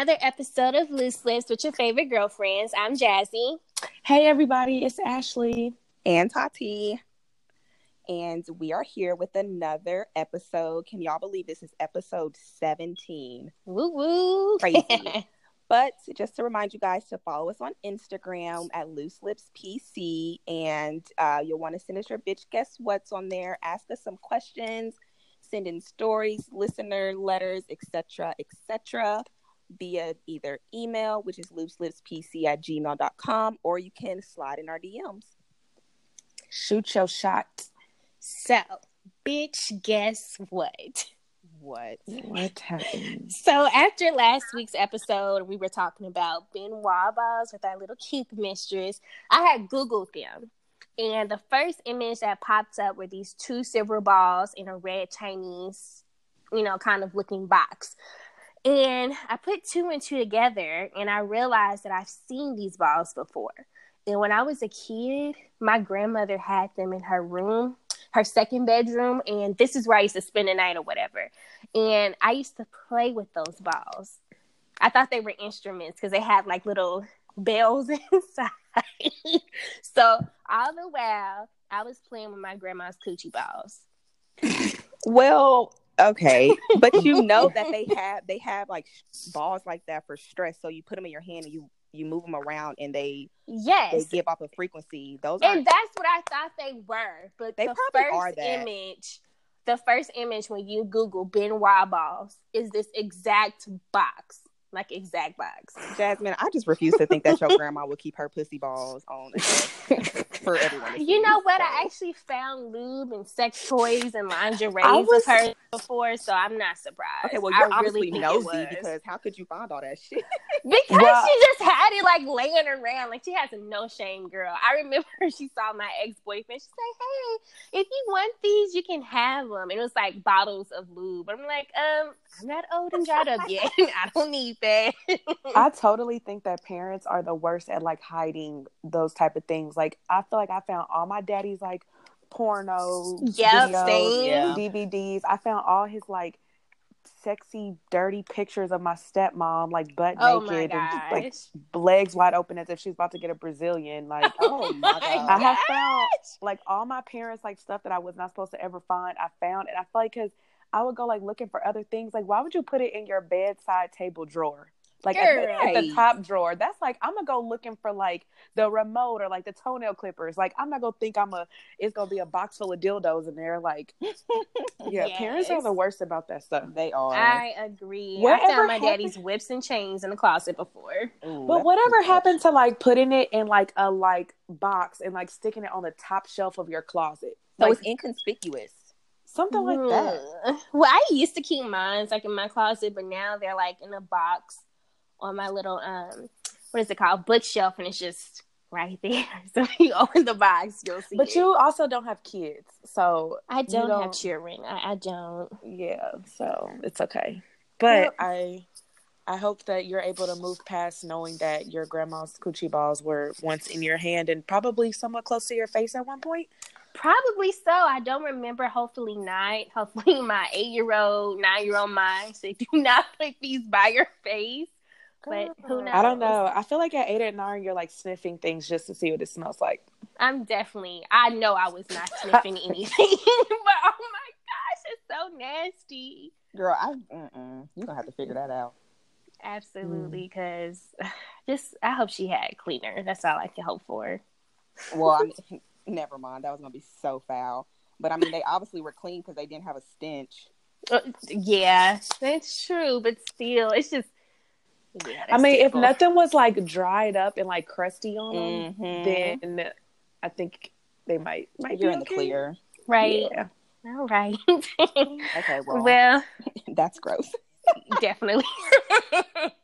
to another episode of Loose Lips with your favorite girlfriends. I'm Jazzy. Hey, everybody, it's Ashley and Tati. And we are here with another episode. Can y'all believe this is episode 17? Woo woo. Crazy. but just to remind you guys to follow us on Instagram at Loose Lips PC. And uh, you'll want to send us your bitch guess what's on there. Ask us some questions send in stories, listener letters, etc., etc., via either email, which is looselipspc at gmail.com, or you can slide in our DMs. Shoot your shot. So, bitch, guess what? What? What happened? So after last week's episode, we were talking about Ben Wa balls with our little kink mistress. I had Googled them and the first image that popped up were these two silver balls in a red Chinese, you know, kind of looking box. And I put two and two together and I realized that I've seen these balls before. And when I was a kid, my grandmother had them in her room, her second bedroom, and this is where I used to spend the night or whatever. And I used to play with those balls. I thought they were instruments because they had like little bells inside. so all the while, I was playing with my grandma's coochie balls. well, okay, but you know that they have they have like balls like that for stress. So you put them in your hand and you you move them around and they yes they give off a frequency. Those and that's what I thought they were. But they the probably first are that. image, the first image when you Google Ben Wa balls is this exact box like exact box. Jasmine, I just refuse to think that your grandma would keep her pussy balls on for everyone. You know what? So. I actually found lube and sex toys and lingerie was... with her before, so I'm not surprised. Okay, well, you're I obviously really nosy because how could you find all that shit? because well, she just had it like laying around, like she has a no shame, girl. I remember she saw my ex boyfriend. She's like, "Hey, if you want these, you can have them." And it was like bottles of lube. I'm like, um, I'm not old and dried up yet. I don't need that. I totally think that parents are the worst at like hiding those type of things. Like I feel like I found all my daddy's like porno yep, videos, yeah. DVDs. I found all his like sexy, dirty pictures of my stepmom, like butt oh naked and like legs wide open as if she's about to get a Brazilian. Like, oh my god! I have found like all my parents like stuff that I was not supposed to ever find. I found, and I feel like because I would go like looking for other things. Like, why would you put it in your bedside table drawer? Like at the, at the, top drawer. That's like I'm gonna go looking for like the remote or like the toenail clippers. Like I'm not gonna think I'm a it's gonna be a box full of dildos in there. Like yeah, yes. parents are the worst about that stuff. They are. I agree. Whatever I found my happened... daddy's whips and chains in the closet before. Ooh, but whatever happened to like putting it in like a like box and like sticking it on the top shelf of your closet? So like, it's inconspicuous something like that. Well, I used to keep mine like in my closet, but now they're like in a box on my little um, what is it called, bookshelf, and it's just right there. So you open the box, you'll see. But it. you also don't have kids, so I don't, don't... have children. I, I, don't. Yeah, so it's okay. But I. I hope that you're able to move past knowing that your grandma's coochie balls were once in your hand and probably somewhat close to your face at one point. Probably so. I don't remember. Hopefully not. Hopefully my eight year old, nine year old mind said, "Do not put these by your face." But who knows? I don't know. I feel like at eight or nine, you're like sniffing things just to see what it smells like. I'm definitely. I know I was not sniffing anything, but oh my gosh, it's so nasty. Girl, I mm-mm. you don't have to figure that out. Absolutely, because mm. just I hope she had cleaner. That's all I can hope for. Well, I mean, never mind. That was gonna be so foul. But I mean, they obviously were clean because they didn't have a stench. Uh, yeah, that's true. But still, it's just. Yeah, I mean, if nothing was like dried up and like crusty on them, mm-hmm. then I think they might might You're be in okay. the clear, right? Yeah. All right. okay. Well, well, that's gross. definitely.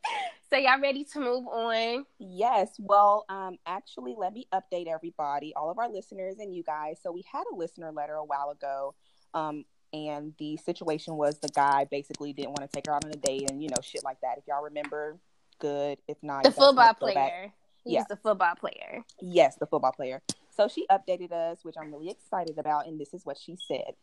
So y'all ready to move on? Yes. Well, um, actually, let me update everybody, all of our listeners and you guys. So we had a listener letter a while ago, um, and the situation was the guy basically didn't want to take her out on a date and you know shit like that. If y'all remember, good. If not, the football player. He's the football player. Yes, the football player. So she updated us, which I'm really excited about, and this is what she said.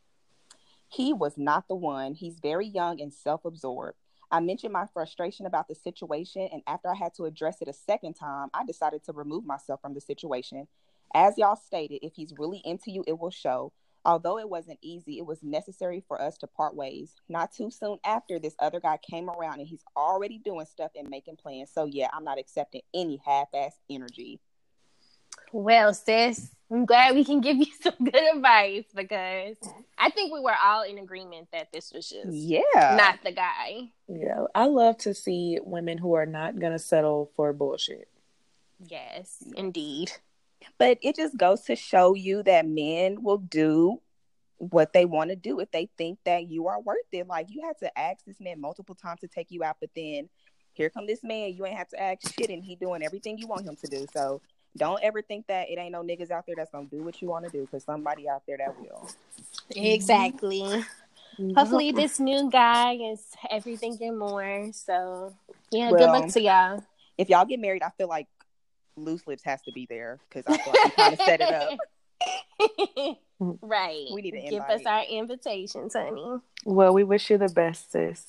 He was not the one. He's very young and self absorbed. I mentioned my frustration about the situation, and after I had to address it a second time, I decided to remove myself from the situation. As y'all stated, if he's really into you, it will show. Although it wasn't easy, it was necessary for us to part ways. Not too soon after, this other guy came around and he's already doing stuff and making plans. So, yeah, I'm not accepting any half ass energy. Well, sis, I'm glad we can give you some good advice because I think we were all in agreement that this was just yeah not the guy. Yeah, I love to see women who are not gonna settle for bullshit. Yes, indeed. But it just goes to show you that men will do what they want to do if they think that you are worth it. Like you had to ask this man multiple times to take you out, but then here come this man, you ain't have to ask shit and he doing everything you want him to do. So don't ever think that it ain't no niggas out there that's gonna do what you want to do because somebody out there that will. Exactly. Mm-hmm. Hopefully, this new guy is everything and more. So, yeah, well, good luck to y'all. If y'all get married, I feel like Loose Lips has to be there because I feel like he kind of set it up. right. We need to give us our invitations, honey. Well, we wish you the best, sis.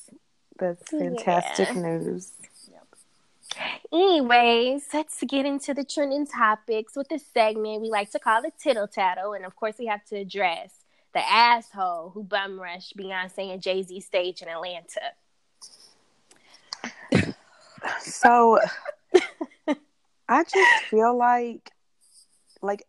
That's fantastic yeah. news. Anyways, let's get into the trending topics with the segment we like to call the tittle tattle. And of course, we have to address the asshole who bum rushed Beyonce and Jay Z stage in Atlanta. So I just feel like, like,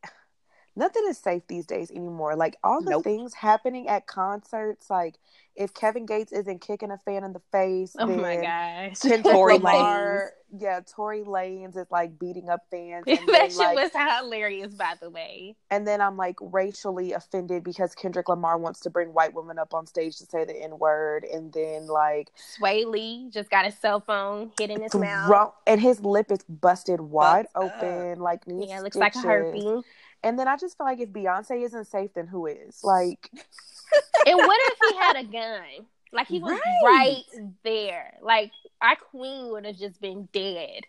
nothing is safe these days anymore. Like all the nope. things happening at concerts, like if Kevin Gates isn't kicking a fan in the face, oh my gosh, Tory Lanez, yeah, Tory Lanez is like beating up fans. that then, shit like, was hilarious, by the way. And then I'm like racially offended because Kendrick Lamar wants to bring white women up on stage to say the N word, and then like Swae Lee just got his cell phone hit in his mouth, and his lip is busted wide open, like yeah, it looks like a herpes. And then I just feel like if Beyonce isn't safe, then who is? Like, and what if he had a gun? Like he was right, right there. Like our queen would have just been dead.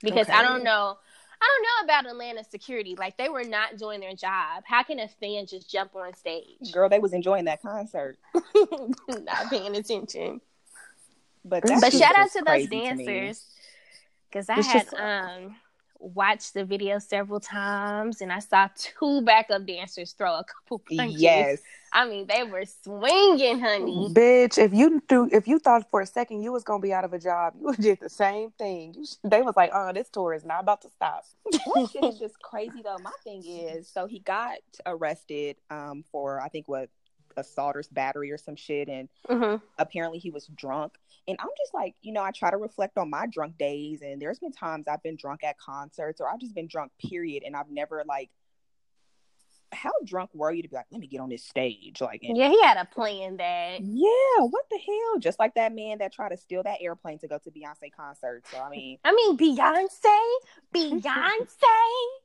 Because okay. I don't know. I don't know about Atlanta security. Like they were not doing their job. How can a fan just jump on stage? Girl, they was enjoying that concert. not paying attention. But but shout out to those dancers. Because I it's had just, um watched the video several times and I saw two backup dancers throw a couple punches. Yes. I mean, they were swinging, honey. Bitch, if you threw, if you thought for a second you was gonna be out of a job, you did the same thing. You, they was like, "Oh, this tour is not about to stop." that shit is just crazy, though. My thing is, so he got arrested um, for I think what assault or battery or some shit, and mm-hmm. apparently he was drunk. And I'm just like, you know, I try to reflect on my drunk days, and there's been times I've been drunk at concerts or I've just been drunk, period, and I've never like. How drunk were you to be like, let me get on this stage? Like, and, yeah, he had a plan that. Yeah, what the hell? Just like that man that tried to steal that airplane to go to Beyonce concert. So I mean, I mean, Beyonce, Beyonce,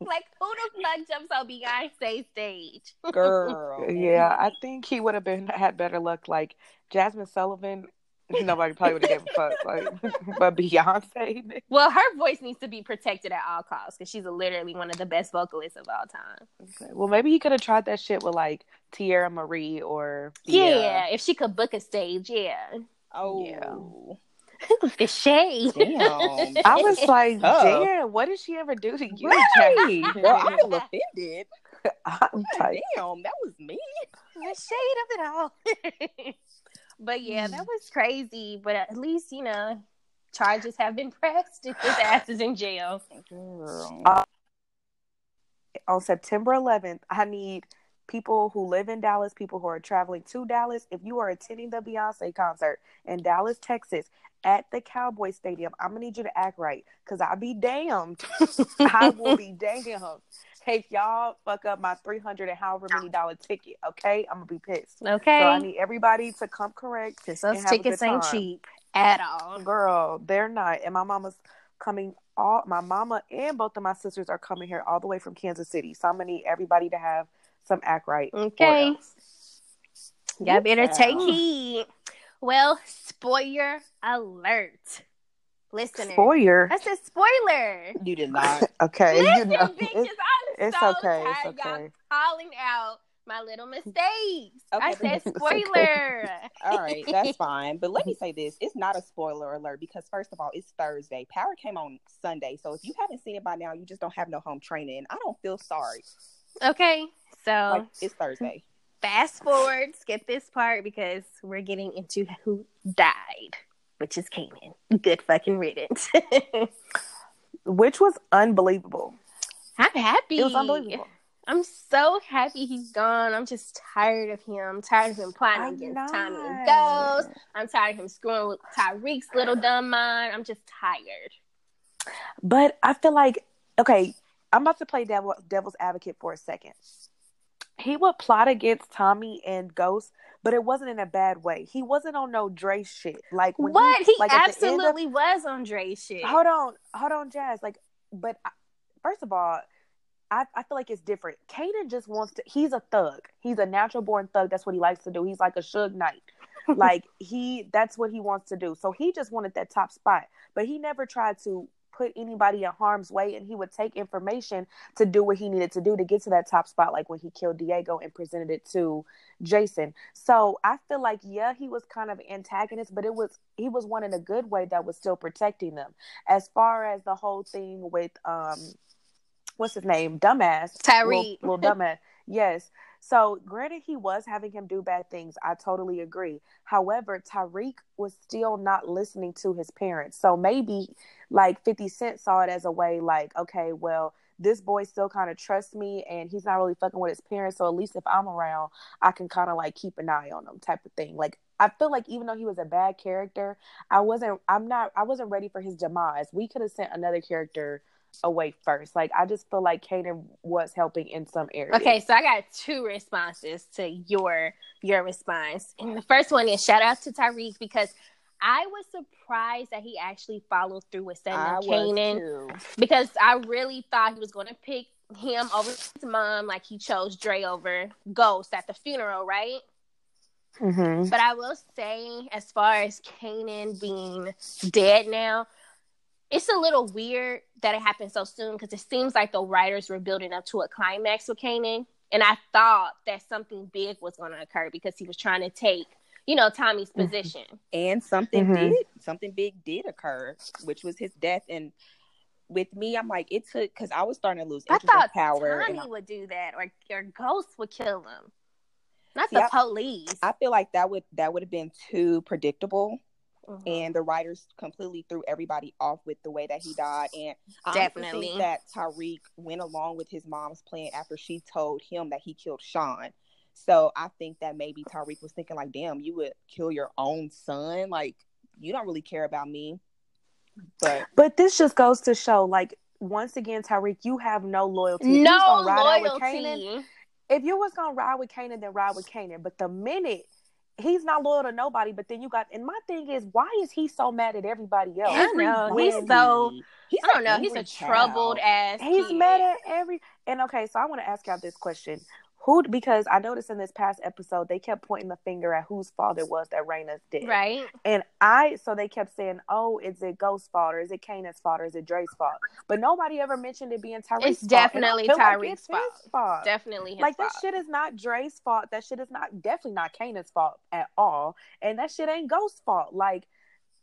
like who the fuck jumps on Beyonce stage? Girl, yeah, I think he would have been had better luck. Like Jazmine Sullivan Nobody probably would have given a fuck. Like, but Beyonce. Well, her voice needs to be protected at all costs because she's literally one of the best vocalists of all time. Okay. Well, maybe he could have tried that shit with like Teairra Mari or yeah, if she could book a stage, yeah. Oh yeah. the shade. Damn. I was like, oh. damn, what did she ever do to you? Right. Girl, I'm offended. I'm tight. Damn, that was me. The shade of it all. But yeah, that mm. was crazy. But at least you know charges have been pressed. His ass is in jail. Uh, on September 11th, I need people who live in Dallas, people who are traveling to Dallas. If you are attending the Beyonce concert in Dallas, Texas, at the Cowboy Stadium, I'm gonna need you to act right, cause I'll be damned. I will be damned if y'all fuck up my three hundred and however many dollar ticket. Okay, I'm gonna be pissed. Okay, so I need everybody to come correct. Cause those tickets ain't cheap at all, girl. They're not. And my mama's coming. All my mama and both of my sisters are coming here all the way from Kansas City. So I'm gonna need everybody to have some act right. Okay, y'all better take heed. Well, spoiler alert listeners. Spoiler. That's a spoiler. You did not. okay. Listen, you know, bitches, I'm it's so okay. tired it's okay. y'all calling out my little mistakes. Okay, I said spoiler. all right, that's fine. But let me say this: it's not a spoiler alert because first of all, it's Thursday. Power came on Sunday, so if you haven't seen it by now, you just don't have no home training. I don't feel sorry. Okay, so like, it's Thursday. Fast forward, skip this part because we're getting into who died, which is Kanan. Good fucking riddance. which was unbelievable. I'm happy. It was unbelievable. I'm so happy he's gone. I'm just tired of him. I'm tired of him plotting against Tommy and Ghost. I'm tired of him screwing with Tariq's little dumb mind. I'm just tired. But I feel like okay, I'm about to play devil devil's advocate for a second. He would plot against Tommy and Ghost, but it wasn't in a bad way. He wasn't on no Dre shit. Like when what he, he like absolutely of, was on Dre shit. Hold on, hold on, Jazz. Like, but first of all, I, I feel like it's different. Kanan just wants to. He's a thug. He's a natural born thug. That's what he likes to do. He's like a Suge Knight. like he, that's what he wants to do. So he just wanted that top spot, but he never tried to put anybody in harm's way and he would take information to do what he needed to do to get to that top spot like when he killed Diego and presented it to Jason. So I feel like yeah, he was kind of antagonist, but it was he was one in a good way that was still protecting them. As far as the whole thing with um what's his name? Dumbass. tyree Little, little dumbass. yes. So, granted, he was having him do bad things. I totally agree. However, Tariq was still not listening to his parents. So, maybe like 50 Cent saw it as a way, like, okay, well, this boy still kind of trusts me and he's not really fucking with his parents. So, at least if I'm around, I can kind of like keep an eye on him, type of thing. Like, I feel like even though he was a bad character, I wasn't, I'm not, I wasn't ready for his demise. We could have sent another character away first. Like I just feel like Kanan was helping in some areas. Okay, so I got two responses to your your response. And the first one is shout out to Tariq because I was surprised that he actually followed through with sending Kanan because I really thought he was going to pick him over his mom, like he chose Dre over Ghost at the funeral, right? Mm-hmm. But I will say, as far as Kanan being dead now, it's a little weird that it happened so soon because it seems like the writers were building up to a climax with Kanan. And I thought that something big was going to occur because he was trying to take, you know, Tommy's mm-hmm. position. And something mm-hmm. did, something big did occur, which was his death. And with me, I'm like, it took because I was starting to lose. I thought power Tommy would do that, or your Ghost would kill him, not See, the I, police. I feel like that would that would have been too predictable Mm-hmm. And the writers completely threw everybody off with the way that he died. And I definitely think that Tariq went along with his mom's plan after she told him that he killed Sean. So I think that maybe Tariq was thinking like, "Damn, you would kill your own son? Like, you don't really care about me." But but this just goes to show, like, once again, Tariq, you have no loyalty. No loyalty. if you was gonna ride with Kanan, then ride with Kanan. But the minute he's not loyal to nobody. But then you got, and my thing is, why is he so mad at everybody else? I know he's so. He's I don't know. He's a troubled ass. He's kid. mad at every. And okay, so I want to ask y'all this question: who because I noticed in this past episode they kept pointing the finger at whose fault it was that Raina's dead. Right. And I so they kept saying, Oh, is it Ghost's fault or is it Kanan's fault or is it Dre's fault? But nobody ever mentioned it being fault. It's definitely Tariq's like fault. fault. Definitely Like fault. that shit is not Dre's fault. That shit is not definitely not Kanan's fault at all. And that shit ain't Ghost's fault. Like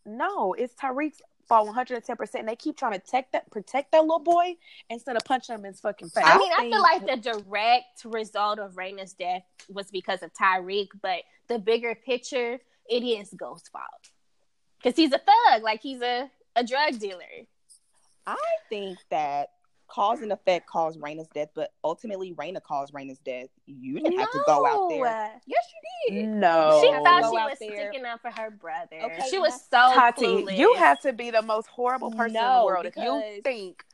no, it's Tariq's fall 110 percent and they keep trying to protect that protect that little boy instead of punching him in his fucking face. I mean, I feel like the direct result of Raina's death was because of Tariq, but the bigger picture, it is Ghost's fault. Because he's a thug, like he's a, a drug dealer. I think that cause and effect caused Raina's death, but ultimately Raina caused Raina's death. You didn't no. have to go out there. Yes, you did. No, she thought she was sticking up for her brother. Okay, she was so Tati. Clueless. You have to be the most horrible person no, in the world if you think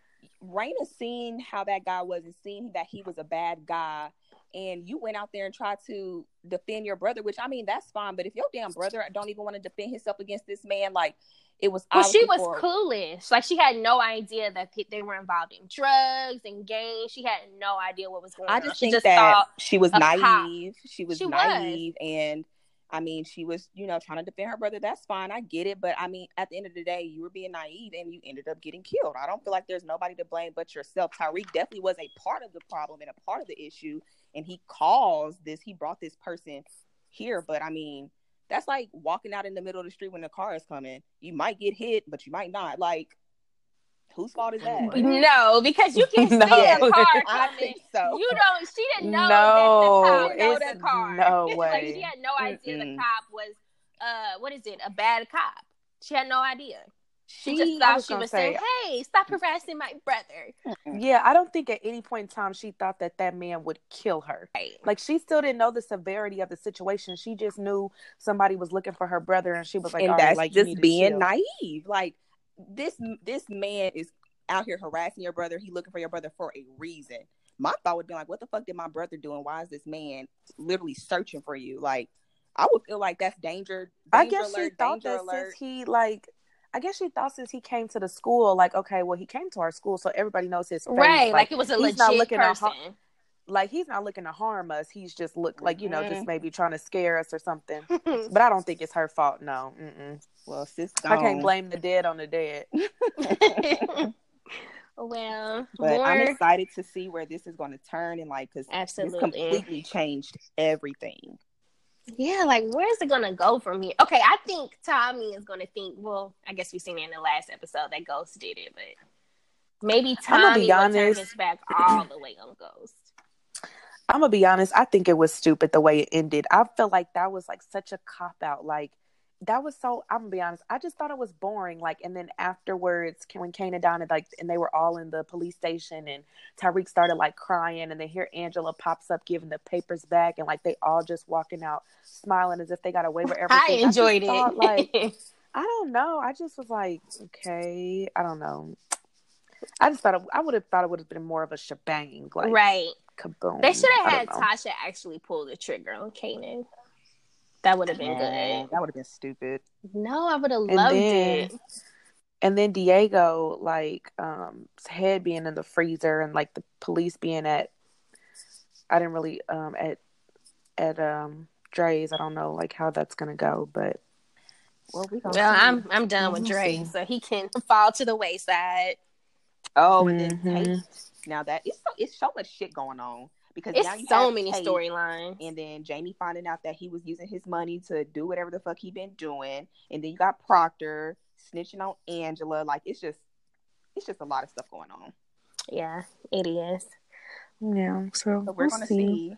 Raina seen how that guy was and seen that he was a bad guy. And you went out there and tried to defend your brother, which I mean, that's fine. But if your damn brother don't even want to defend himself against this man, like it was well she was for... clueless like she had no idea that they were involved in drugs and gangs she had no idea what was going on i just think just that she was naive she was she naive was. and I mean, she was, you know, trying to defend her brother. That's fine. I get it. But I mean, at the end of the day, you were being naive and you ended up getting killed. I don't feel like there's nobody to blame but yourself. Tariq definitely was a part of the problem and a part of the issue. And he caused this, he brought this person here. But I mean, that's like walking out in the middle of the street when the car is coming. You might get hit, but you might not. Like, Whose fault is that? No, because you can see no. the car coming. So. You don't. She didn't know no, that the cop know the car. No way. like she had no idea Mm-mm. the cop was uh what is it? A bad cop. She had no idea. She, she just thought was she was say, saying, "Hey, stop harassing my brother." Yeah, I don't think at any point in time she thought that that man would kill her. Right. Like she still didn't know the severity of the situation. She just knew somebody was looking for her brother, and she was like, "And All that's right, like just being naive." Like this this man is out here harassing your brother. He looking for your brother for a reason. My thought would be like, what the fuck did my brother do, and why is this man literally searching for you? Like, I would feel like that's danger. danger I guess alert, she thought that alert. since he like. I guess she thought since he came to the school, like, okay, well, he came to our school, so everybody knows his face. Right, like, like it was a legit not looking person. To, like he's not looking to harm us. He's just look like you know, mm-hmm. just maybe trying to scare us or something. but I don't think it's her fault. No. Mm-mm. Well, sis, I can't blame the dead on the dead. Well, but more... I'm excited to see where this is going to turn and like because absolutely completely changed everything. Yeah, like where's it gonna go from here? Okay, I think Tommy is gonna think. Well, I guess we've seen it in the last episode that Ghost did it, but maybe Tommy will turn his back all the way on Ghost. I'm gonna be honest. I think it was stupid the way it ended. I felt like that was like such a cop out. Like that was so i'm gonna be honest i just thought it was boring like and then afterwards when kane and donna like and they were all in the police station and tariq started like crying and then here angela pops up giving the papers back and like they all just walking out smiling as if they got away with everything. I enjoyed I it. thought, like i don't know i just was like okay i don't know. I just thought it, i would have thought it would have been more of a shebang like right. kaboom they should have had tasha actually pull the trigger on kanan that would have been good. That would have been stupid. No, I would have loved then, it. And then Diego, like, um, his head being in the freezer and like the police being at I didn't really um at at um Dre's. I don't know like how that's gonna go, but well, we well I'm I'm done with Dre, so he can fall to the wayside. Oh, and mm-hmm. then Tate. Now that it's so it's so much shit going on because it's now you so many storylines. And then Jamie finding out that he was using his money to do whatever the fuck he been doing, and then you got Proctor snitching on Angela. Like it's just, it's just a lot of stuff going on. Yeah, it is. Yeah, so, so we're we'll gonna see. see.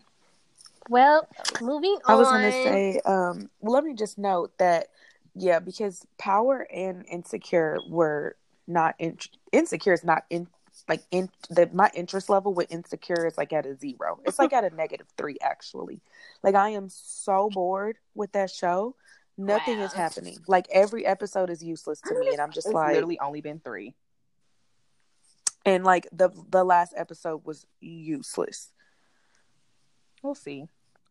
Well, moving on. I was gonna say, um, well, let me just note that, yeah, because Power and Insecure were not in- Insecure is not in like in the my interest level with insecure is like at a zero. It's like at a negative three actually. Like i am so bored with that show. Nothing wow. is happening. Like every episode is useless to me and i'm just it's like literally only been three. And like the the last episode was useless. We'll see.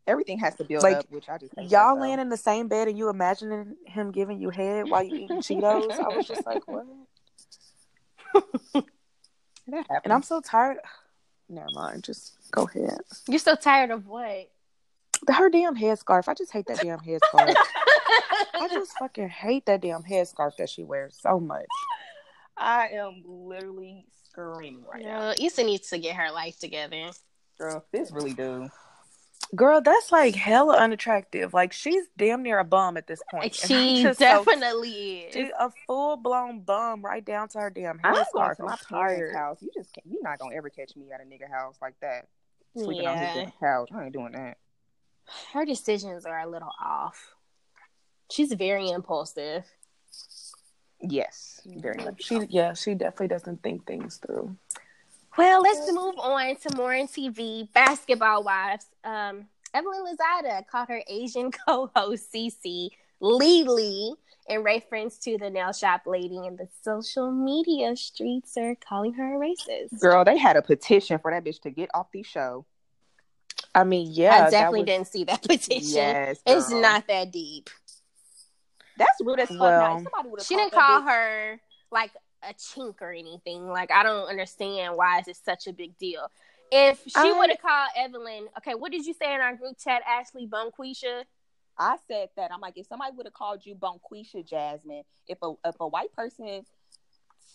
Everything has to build like, up which i just y'all laying in the same bed and you imagining him giving you head while you eating cheetos? I was just like what and I'm so tired. Never mind. Just go ahead. You're so tired of what? Her damn headscarf. I just hate that damn headscarf. I just fucking hate that damn headscarf that she wears so much. I am literally screaming right now. Issa needs to get her life together. Girl, this really do. Girl, that's like hella unattractive. Like she's damn near a bum at this point. She definitely so, is. a full blown bum right down to her damn hair. I'm going to my parents' house. You just can't, you're not gonna ever catch me at a nigga house like that. Sleeping yeah. on his couch. I ain't doing that. Her decisions are a little off. She's very impulsive. Yes, very mm. much. She yeah, she definitely doesn't think things through. Well, let's move on to more on TV. Basketball wives. Um, Evelyn Lozada called her Asian co-host Cece Lily in reference to the nail shop lady, and the social media streets are calling her a racist. Girl, they had a petition for that bitch to get off the show. I mean, yeah, I definitely was... didn't see that petition. Yes, girl. it's not that deep. That's rude as fuck. Well, she didn't call her like a chink or anything. Like I don't understand why is it such a big deal. If she would have called Evelyn, okay, what did you say in our group chat, Ashley Bonquisha? I said that I'm like, if somebody would have called you Bonquisha Jasmine, if a if a white person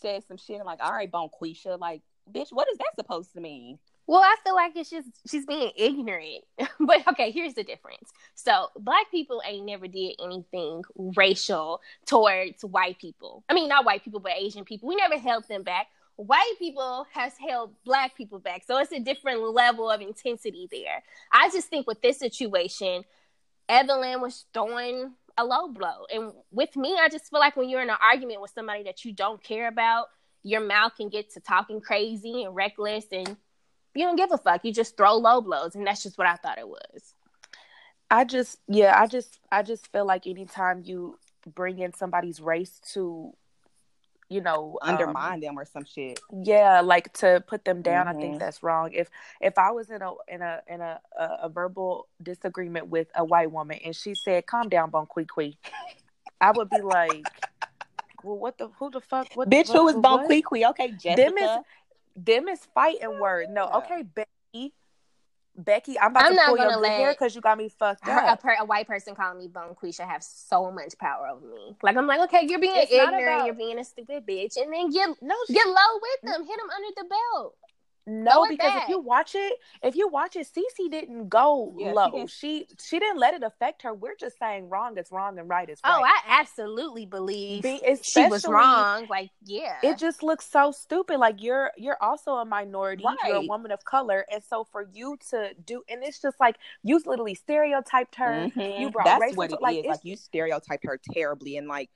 said some shit, I'm like, all right, Bonquisha, like, bitch, what is that supposed to mean? Well, I feel like it's just she's being ignorant. but okay, here's the difference. So black people ain't never did anything racial towards white people. I mean, not white people, but Asian people. We never held them back. White people has held black people back. So it's a different level of intensity there. I just think with this situation, Evelyn was throwing a low blow. And with me, I just feel like when you're in an argument with somebody that you don't care about, your mouth can get to talking crazy and reckless and you don't give a fuck. You just throw low blows, and that's just what I thought it was. I just, yeah, I just, I just feel like anytime you bring in somebody's race to, you know, undermine um, them or some shit. Yeah, like to put them down. Mm-hmm. I think mm-hmm. that's wrong. If if I was in a in a in a, a, a verbal disagreement with a white woman and she said, "Calm down, Bonquiqui," I would be like. Well, what the who the fuck? What, Bitch, what, who is Bonquiqui? Okay, Jessica. Them is, them is fighting word. No, okay, Becky. Becky, I'm about I'm to pull your hair because you got me fucked her, up. A, per, a, white person calling me Bonquisha have so much power over me. Like I'm like, okay, you're being it's ignorant, about... you're being a stupid bitch, and then get no, get low with them, hit them under the belt. No, because if you watch it, if you watch it, Cece didn't go yeah, low. She, she, she didn't let it affect her. We're just saying wrong is wrong and right is oh, right. Oh, I absolutely believe Be, she was wrong. Like, yeah, it just looks so stupid. Like you're you're also a minority. Right. You're a woman of color, and so for you to do, and it's just like you literally stereotyped her. Mm-hmm. You brought that's what it like, is. Like you stereotyped her terribly, and like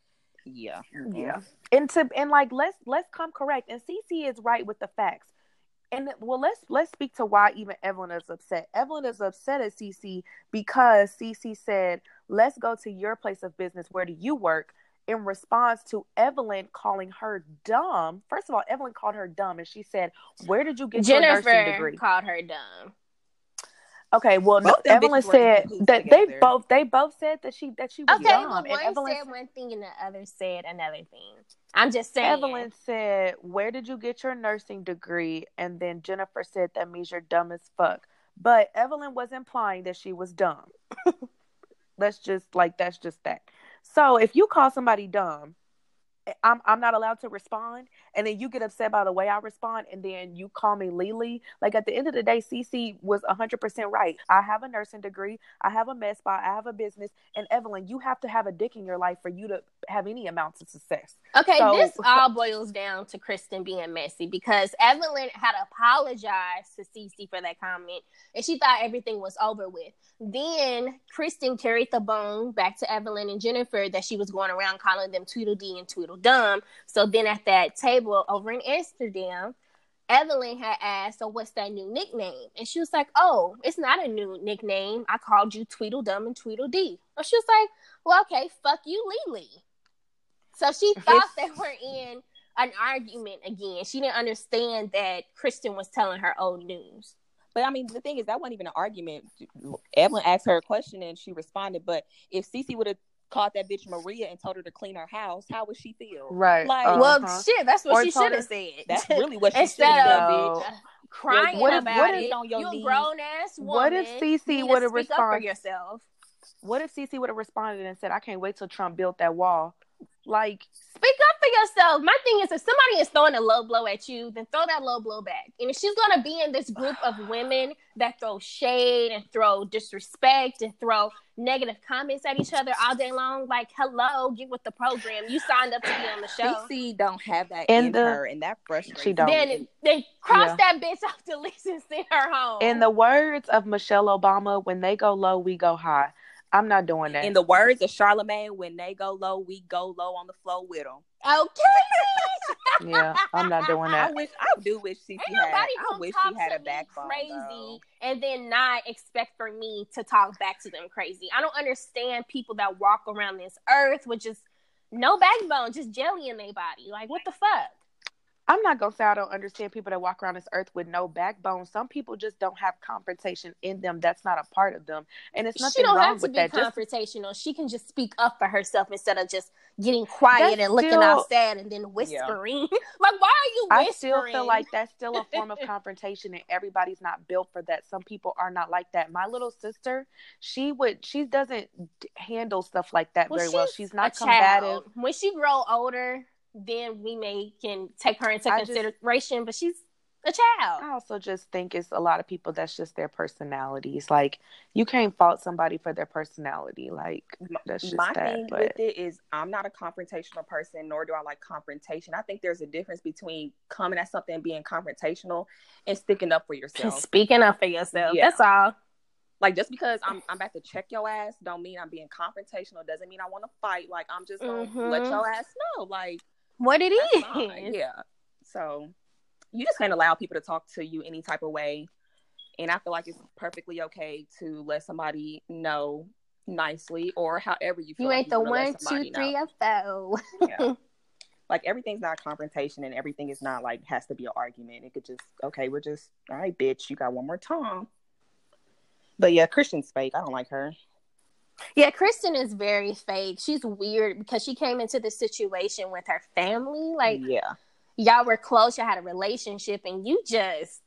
yeah, yeah, and to and like let's let's come correct. And Cece is right with the facts and well let's let's speak to why even Evelyn is upset. Evelyn is upset at Cece because Cece said, "Let's go to your place of business. Where do you work?" In response to Evelyn calling her dumb. First of all, Evelyn called her dumb, and she said, "Where did you get Jennifer your nursing degree?" Called her dumb. Okay, well, no, Evelyn said that together. they both they both said that she that she was okay, dumb. Okay, well, one Evelyn said one thing and the other said another thing. I'm just saying. Evelyn said, "Where did you get your nursing degree?" And then Jennifer said, "That means you're dumb as fuck." But Evelyn was implying that she was dumb. Let's just like that's just that. So if you call somebody dumb, I'm I'm not allowed to respond, and then you get upset by the way I respond, and then you call me Lily. Like at the end of the day, Cece was hundred percent right. I have a nursing degree, I have a med spa, I have a business, and Evelyn, you have to have a dick in your life for you to have any amounts of success. Okay, so, this all boils down to Kristen being messy because Evelyn had apologized to Cece for that comment, and she thought everything was over with. Then Kristen carried the bone back to Evelyn and Jennifer that she was going around calling them Tweedledee and Tweedledum. So then at that table over in Amsterdam, Evelyn had asked, So what's that new nickname? And she was like, Oh, it's not a new nickname. I called you Tweedledum and Tweedledee. And she was like, Well, okay, fuck you, Lily. So she thought they were in an argument again. She didn't understand that Kristen was telling her old news. But I mean, the thing is, that wasn't even an argument. Evelyn asked her a question and she responded. But if Cece would have called that bitch Maria and told her to clean her house, how would she feel? Right. Like, uh-huh. well, shit, that's what or she should have said. That's really what she should have done, bitch. Crying what if, about what if, it. On your you knees. grown ass woman. What if Cece would have responded? yourself. What if Cece would have responded and said, "I can't wait till Trump built that wall"? Like, speak up for yourself. My thing is, if somebody is throwing a low blow at you, then throw that low blow back. And if she's gonna be in this group of women that throw shade and throw disrespect and throw negative comments at each other all day long, like, hello, get with the program. You signed up to be on the show. CC don't have that in, in the, her, and that frustrates. She don't. Then, they cross yeah. that bitch off the list and send her home. In the words of Michelle Obama, when they go low, we go high. I'm not doing that. In the words of Charlemagne, when they go low, we go low on the flow with them. Okay. yeah, I'm not doing that. I wish I do wish she had. I wish she had a backbone. Crazy, though. and then not expect for me to talk back to them crazy. I don't understand people that walk around this earth with just no backbone, just jelly in their body. Like what the fuck? I'm not gonna say I don't understand people that walk around this earth with no backbone. Some people just don't have confrontation in them. That's not a part of them, and it's nothing she don't wrong have to with be that. Just- confrontational. she can just speak up for herself instead of just getting quiet and looking still- all sad and then whispering. like, why are you whispering? I still feel like that's still a form of confrontation, and everybody's not built for that. Some people are not like that. My little sister, she would, she doesn't handle stuff like that very well. She's not combative. child. When she grow older, then we may can take her into I just- consideration. but she's a child. I also just think it's a lot of people that's just their personalities. Like you can't fault somebody for their personality. Like that's just my that. thing but with it is I'm not a confrontational person, nor do I like confrontation. I think there's a difference between coming at something and being confrontational and sticking up for yourself. Speaking up for yourself. Yeah. That's all. Like just because I'm I'm about to check your ass, don't mean I'm being confrontational. Doesn't mean I want to fight. Like I'm just gonna let Mhm. your ass know. Like What it is. fine. yeah. So you just can't allow people to talk to you any type of way. And I feel like it's perfectly okay to let somebody know nicely or however you feel. You like ain't the one, know. three, or four. yeah. Like everything's not confrontation and everything is not like has to be an argument. It could just okay, we're just all right, bitch, you got one more time. But yeah, Kristen's fake. I don't like her. Yeah, Kristen is very fake. She's weird because she came into this situation with her family. Like yeah. y'all were close, y'all had a relationship, and you just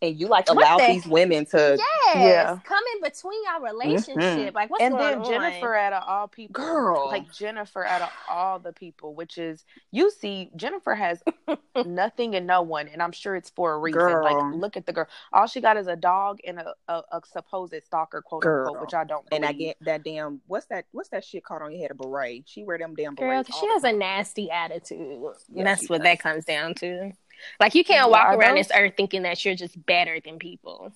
And you like What allow the- these women to yes, Yeah. come in between y'all relationship. Mm-hmm. Like what's and going then Jennifer on? out of all people, Girl. like Jennifer out of all the people, which is you see, Jennifer has nothing and no one, and I'm sure it's for a reason. Girl. Like, look at the girl. All she got is a dog and a, a, a supposed stalker, quote Girl. unquote, which I don't. and I get that damn what's that what's that shit called on your head a beret. She wear them damn Girl, berets. 'cause all she has a nasty attitude. Yeah, That's what does. that comes down to. Like you can't walk around those- this earth thinking that you're just better than people.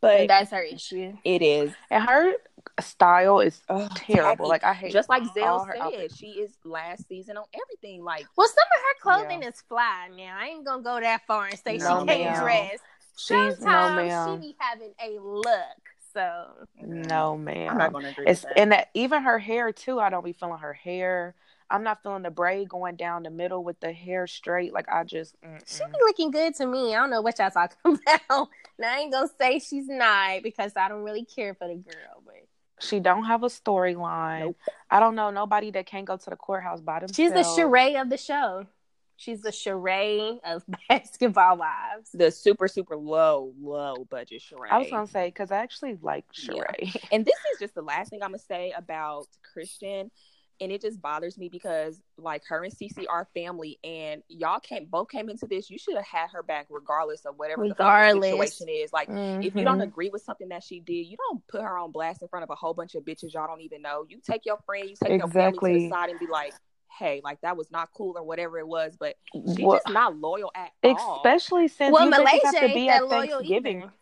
but And that's her issue. it is and her style is Ugh, terrible. tacky. Like I hate just like all Zell said, outfits. she is last season on everything. Like Well, some of her clothing is fly now. I ain't gonna go that far and say No, she can't ma'am. dress. She's no Sometimes ma'am. she be having a look. So No man, I'm not gonna agree It's with that. and that even her hair too. I don't be feeling her hair. I'm not feeling the braid going down the middle with the hair straight. Like I just mm-mm. she be looking good to me. I don't know what y'all talking about. Now I ain't gonna say she's not because I don't really care for the girl, but she don't have a storyline. Nope. I don't know nobody that can't go to the courthouse by themselves. she's the charade of the show. She's the charade of basketball wives. the super super low low budget charade. I was gonna say because I actually like Yeah. charade. and this is just the last thing I'm gonna say about Kristen, and it just bothers me because like her and Cece are family, and y'all came both came into this. You should have had her back regardless of whatever the fuck the situation is. Like if you don't mm-hmm. agree with something that she did, you don't put her on blast in front of a whole bunch of bitches y'all don't even know. You take your friend, you take your family to the side and be like, hey, like that was not cool or whatever it was, but she's Well, just not loyal at all. especially since Well, you bitches Malaysia have to be at Thanksgiving. either.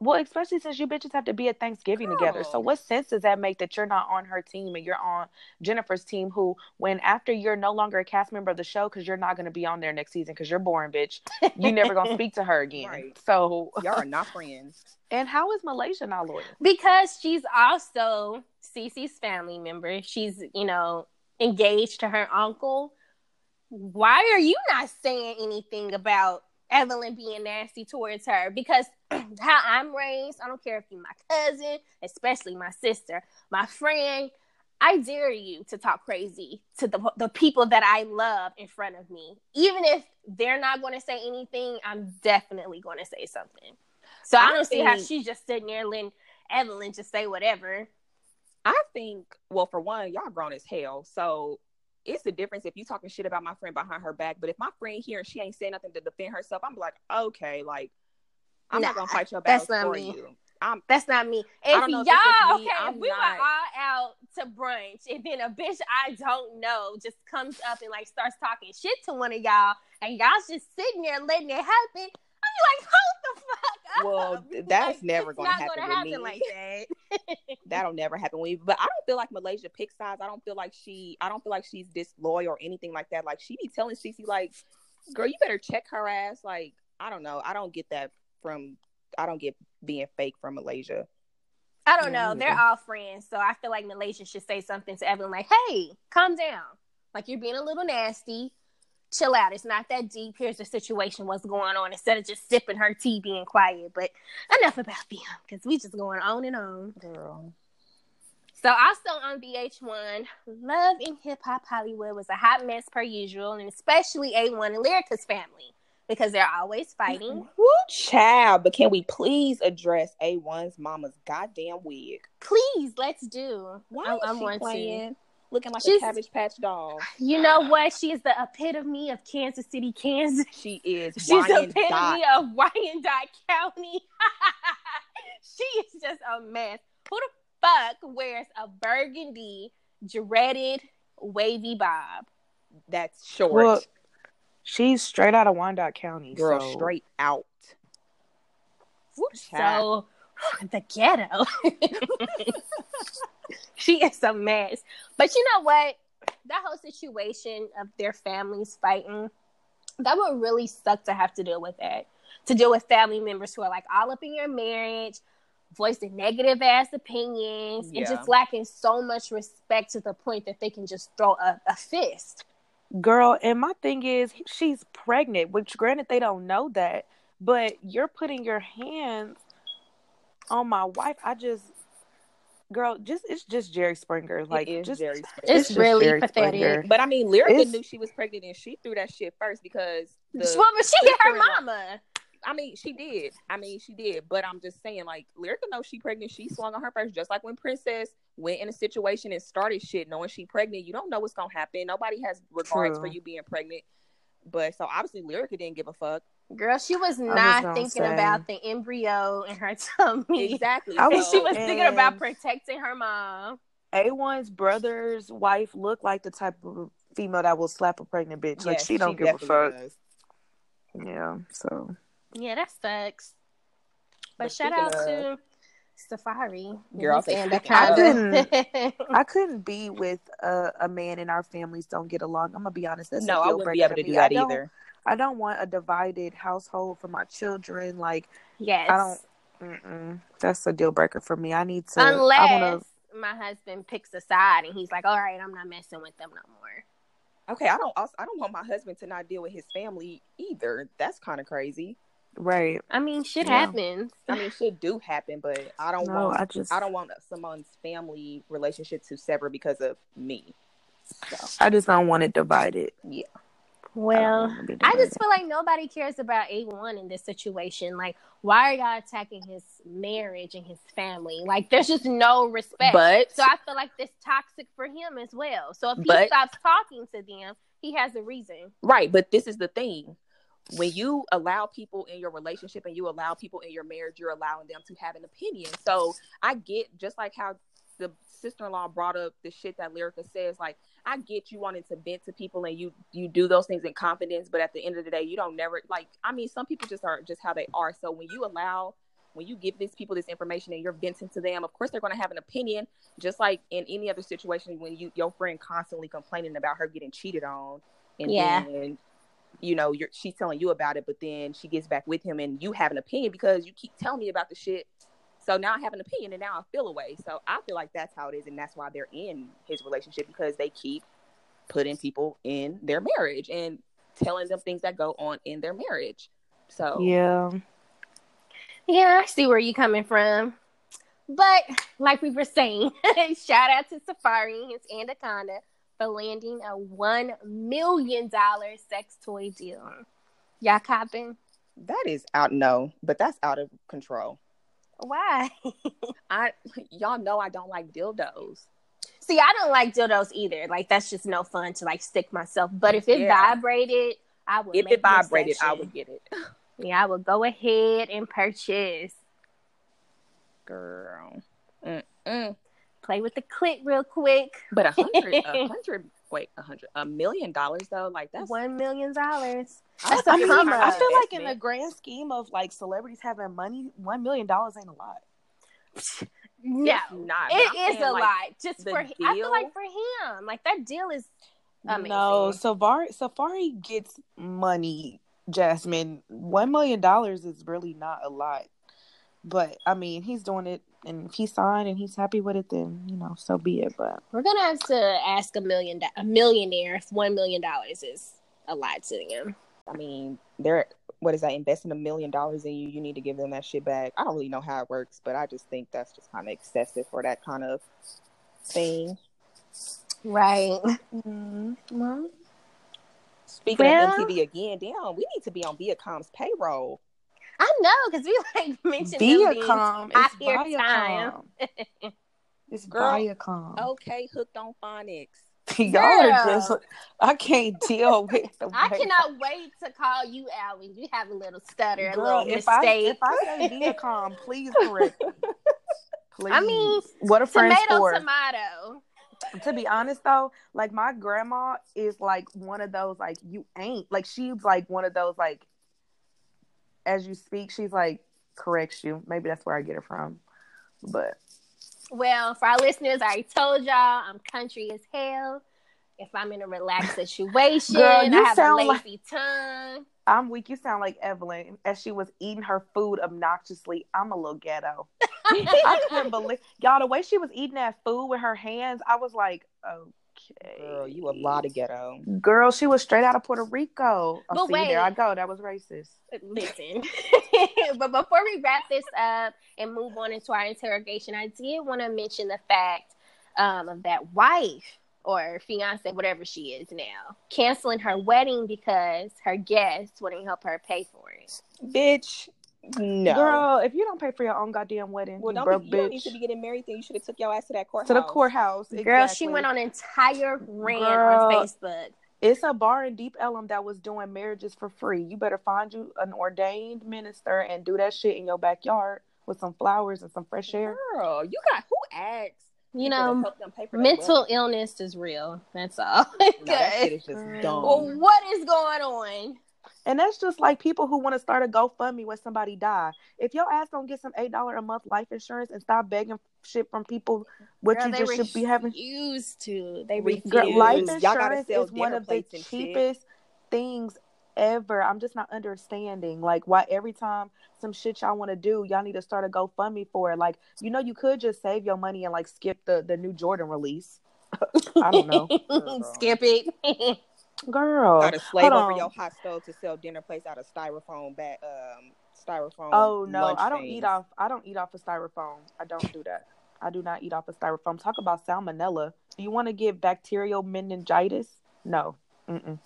Well, especially since you bitches have to be at Thanksgiving together. So what sense does that make that you're not on her team and you're on Jennifer's team? Who, when after you're no longer a cast member of the show because you're not going to be on there next season because you're boring, bitch. You never gonna speak to her again. Right. So, Y'all are not friends. and how is Malaysia not loyal? Because she's also Cece's family member. She's, you know, engaged to her uncle. Why are you not saying anything about Evelyn being nasty towards her? Because how I'm raised, I don't care if you're my cousin, especially my sister, my friend. I dare you to talk crazy to the the people that I love in front of me. Even if they're not going to say anything, I'm definitely going to say something. So I, I don't see how she's just sitting there letting Evelyn just say whatever. I think, well, for one, y'all grown as hell. So it's the difference if you talking shit about my friend behind her back. But if my friend here and she ain't saying nothing to defend herself, I'm like, okay, like I'm not gonna fight your that's not for me. you. I'm That's not me. If y'all, if this was me, okay, I'm if we not- were all out to brunch and then a bitch I don't know just comes up and like starts talking shit to one of y'all and y'all's just sitting there letting it happen, like, hold the fuck up. Well, that's Like, never gonna not happen gonna happen me. like that. that'll never happen with me. But I don't feel like Malaysia pick sides. I don't feel like she I don't feel like she's disloyal or anything like that. Like she be telling Cece like, girl, you better check her ass. Like, I don't know. I don't get that from I don't get being fake from Malaysia. I don't know. Me They're all friends, so I feel like Malaysia should say something to Evelyn like, "Hey, calm down. Like you're being a little nasty. Chill out. It's not that deep. Here's the situation, what's going on, instead of just sipping her tea, being quiet. But enough about them, because we just going on and on. Girl. So also on VH1, Love & Hip Hop Hollywood was a hot mess per usual, and especially A1 and Lyrica's family because they're always fighting. Woo, child! But can we please address A1's mama's goddamn wig? Please, let's do. Why I, is she playing? To looking like She's, a cabbage patch doll. You know what? She is the epitome of Kansas City, Kansas. She is. She's the epitome of Wyandotte County. she is just a mess. Who the fuck wears a burgundy dreaded wavy bob? That's short. Well, she's straight out of Wyandotte County. Girl, so. straight out. So the ghetto. she is a mess. But you know what? That whole situation of their families fighting, that would really suck to have to deal with that. To deal with family members who are like all up in your marriage, voicing negative ass opinions, yeah. and just lacking so much respect to the point that they can just throw a, a fist. Girl, and my thing is, she's pregnant, which granted they don't know that, but you're putting your hands on my wife. I just girl, just it's just Jerry Springer. Like just Jerry Springer. It's, it's really Jerry pathetic. Springer. But I mean, Lyrica it's... knew she was pregnant and she threw that shit first because the well, but she hit her mama. I mean, she did. I mean, she did. But I'm just saying, like, Lyrica knows she pregnant. She swung on her first, just like when Princess went in a situation and started shit, knowing she pregnant. You don't know what's gonna happen. Nobody has regards True. for you being pregnant. But so obviously, Lyrica didn't give a fuck. Girl, she was not was thinking say. about the embryo in her tummy. Exactly. I was, she was thinking about protecting her mom. A1's brother's wife looked like the type of female that will slap a pregnant bitch. Yes, like she don't she give a fuck. Does. Yeah, so yeah, that sucks. But, but shout out of... to Safaree. Girl, and I couldn't. I couldn't be with a, a, man and our families don't get along. I'm gonna be honest. That's no, I wouldn't be able to do that either. I don't want a divided household for my children. Like, yes, I don't. Mm-mm. That's a deal breaker for me. I need to. Unless I wanna... my husband picks a side and he's like, "All right, I'm not messing with them no more." Okay, I don't. I don't want my husband to not deal with his family either. That's kind of crazy. Right. I mean, shit yeah. happens. I mean, shit do happen, but I don't no, want. I just. I don't want someone's family relationship to sever because of me. So. I just don't want it divided. Yeah. Well, I, I just feel like nobody cares about A1 in this situation. Like, why are y'all attacking his marriage and his family? Like, there's just no respect. But so I feel like this toxic for him as well. So if he but, stops talking to them, he has a reason. Right, but this is the thing. When you allow people in your relationship and you allow people in your marriage, you're allowing them to have an opinion. So I get just like how the sister-in-law brought up the shit that Lyrica says. Like, I get you wanting to vent to people and you you do those things in confidence, but at the end of the day, you don't never like. I mean, some people just are just how they are. So when you allow, when you give these people this information and you're venting to them, of course they're going to have an opinion. Just like in any other situation, when you your friend constantly complaining about her getting cheated on, and yeah. then you know you're she's telling you about it, but then she gets back with him and you have an opinion because you keep telling me about the shit so now I have an opinion and now I feel away. So I feel like that's how it is. And that's why they're in his relationship because they keep putting people in their marriage and telling them things that go on in their marriage. So, yeah. Yeah, I see where you're coming from. But like we were saying, shout out to Safaree and Anaconda for landing a $1 million sex toy deal. Y'all copping? That is out, no, but that's out of control. Why? I y'all know I don't like dildos. See, I don't like dildos either. Like that's just no fun to like stick myself. But if it yeah. vibrated, I would. If it vibrated, I would get it. Yeah, I would go ahead and purchase. Girl, Mm-mm. play with the clit real quick. But a hundred, a hundred wait, a hundred, a million dollars though, like that's one million dollars. That's I, mean, I feel like in the grand scheme of like celebrities having money, one million dollars ain't a lot. No, not. It is a like, lot. Just for deal? I feel like for him, like that deal is amazing. No, Safaree Safaree gets money. Jasmine, one million dollars is really not a lot. But I mean, he's doing it, and if he signed and he's happy with it, then you know, so be it. But we're gonna have to ask a million, a millionaire if one million dollars is a lot to them. I mean, they're what is that? Investing a million dollars in you, you need to give them that shit back. I don't really know how it works, but I just think that's just kind of excessive for that kind of thing. Right. Mm-hmm. Well, speaking well, of MTV again, damn, we need to be on Viacom's payroll. I know because we like mentioned Viacom. It's Viacom. it's Girl, Viacom. Okay, hooked on phonics. Y'all are just I can't deal with the I cannot wait to call you out when you have a little stutter, Girl, a little if mistake. I, if I say Viacom, please correct me. Please. I mean, what a friend for? tomato. To be honest though, like my grandma is like one of those like you ain't like she's like one of those like as you speak, she's like corrects you. Maybe that's where I get it from. But well, for our listeners, I already told y'all I'm country as hell. If I'm in a relaxed situation, Girl, I have a lazy like, tongue. I'm weak. You sound like Evelyn as she was eating her food obnoxiously. I'm a little ghetto. I couldn't believe y'all the way she was eating that food with her hands. I was like, oh Okay. Girl, you a lot of ghetto. Girl, she was straight out of Puerto Rico. Oh, but see, wait. there I go. That was racist. Listen. but before we wrap this up and move on into our interrogation, I did want to mention the fact um, of that wife or fiance, whatever she is now, canceling her wedding because her guests wouldn't help her pay for it. Bitch, no, girl. If you don't pay for your own goddamn wedding, well, you broke be, you don't need to be getting married. Then you should have took your ass to that courthouse. To the courthouse, exactly. girl. She went on an entire rant girl, on Facebook. It's a bar in Deep Ellum that was doing marriages for free. You better find you an ordained minister and do that shit in your backyard with some flowers and some fresh air. Girl, you got who asked? You know, mental illness is real. That's all. no, that shit is just dumb. Well, what is going on? And that's just like people who want to start a GoFundMe when somebody die. If your ass don't get some eight dollar a month life insurance and stop begging shit from people, what Girl, you just should be having used to. They refuse. Girl, life insurance is one of the cheapest shit. things ever. I'm just not understanding like why every time some shit y'all want to do, y'all need to start a GoFundMe for it. Like you know, you could just save your money and like skip the the new Jordan release. I don't know. skip it. Girl, got to slave over your hot stove to sell dinner plates out of styrofoam back um styrofoam. Oh no, I don't things. eat off. I don't eat off of styrofoam. I don't do that. I do not eat off of styrofoam. Talk about salmonella. Do you want to get bacterial meningitis? No. Mm-mm.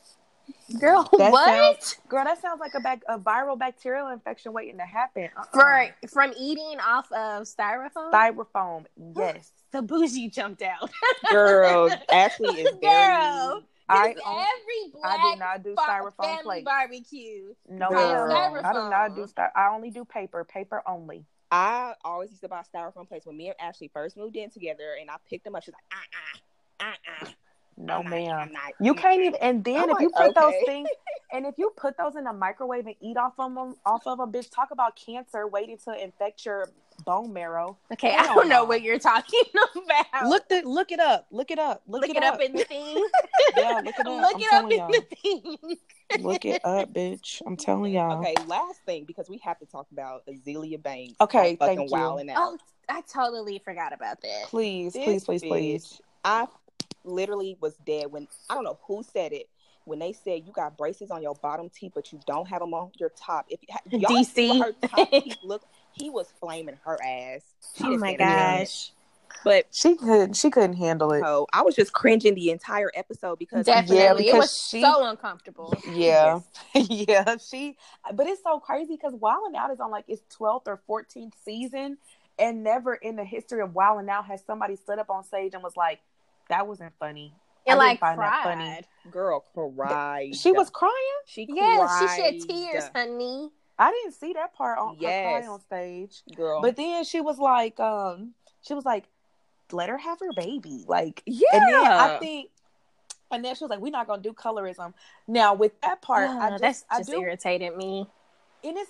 Girl, that what? Sounds, girl, that sounds like a, bac- a viral bacterial infection waiting to happen. Uh-uh. For from eating off of styrofoam. Styrofoam, yes. the bougie jumped out. girl, Ashley is girl. I every black I do not do styrofoam plates. barbecue. No, styrofoam. I do not do styrofoam. I only do paper, paper only. I always used to buy styrofoam plates when me and Ashley first moved in together, and I picked them up. She's like, uh, uh, uh, uh. No, I'm ma'am. Not, you can't even. And then I'm if like, you put okay. those things, and if you put those in the microwave and eat off of them, off of them, bitch. Talk about cancer waiting to infect your bone marrow. Okay, I don't know what you're talking about. Look the look it up. Look it up. Look, look it, it up. up. in the thing. yeah, look it up. Look I'm it up in y'all. the thing. look it up, bitch. I'm telling y'all. Okay, last thing because we have to talk about Azealia Banks. Okay, thank you. Oh, I totally forgot about that. Please, this please, please, please. I literally was dead when I don't know who said it when they said you got braces on your bottom teeth but you don't have them on your top. If y'all DC her top teeth look, he was flaming her ass. She oh my gosh. But she could she couldn't handle it. Oh, I was just cringing the entire episode because definitely yeah, because it was she, so uncomfortable. Yeah, yeah. She, but it's so crazy because Wild 'N Out is on like its twelfth or fourteenth season, and never in the history of Wild 'N Out has somebody stood up on stage and was like, "That wasn't funny." And like find cried. That funny. Girl cried. She was crying. She yeah, she shed tears, honey. I didn't see that part on yes. on stage, girl. But then she was like, um, she was like, let her have her baby, like yeah. And then I think, and then she was like, we're not gonna do colorism. Now with that part, I just, that's I just do, irritated me. And It is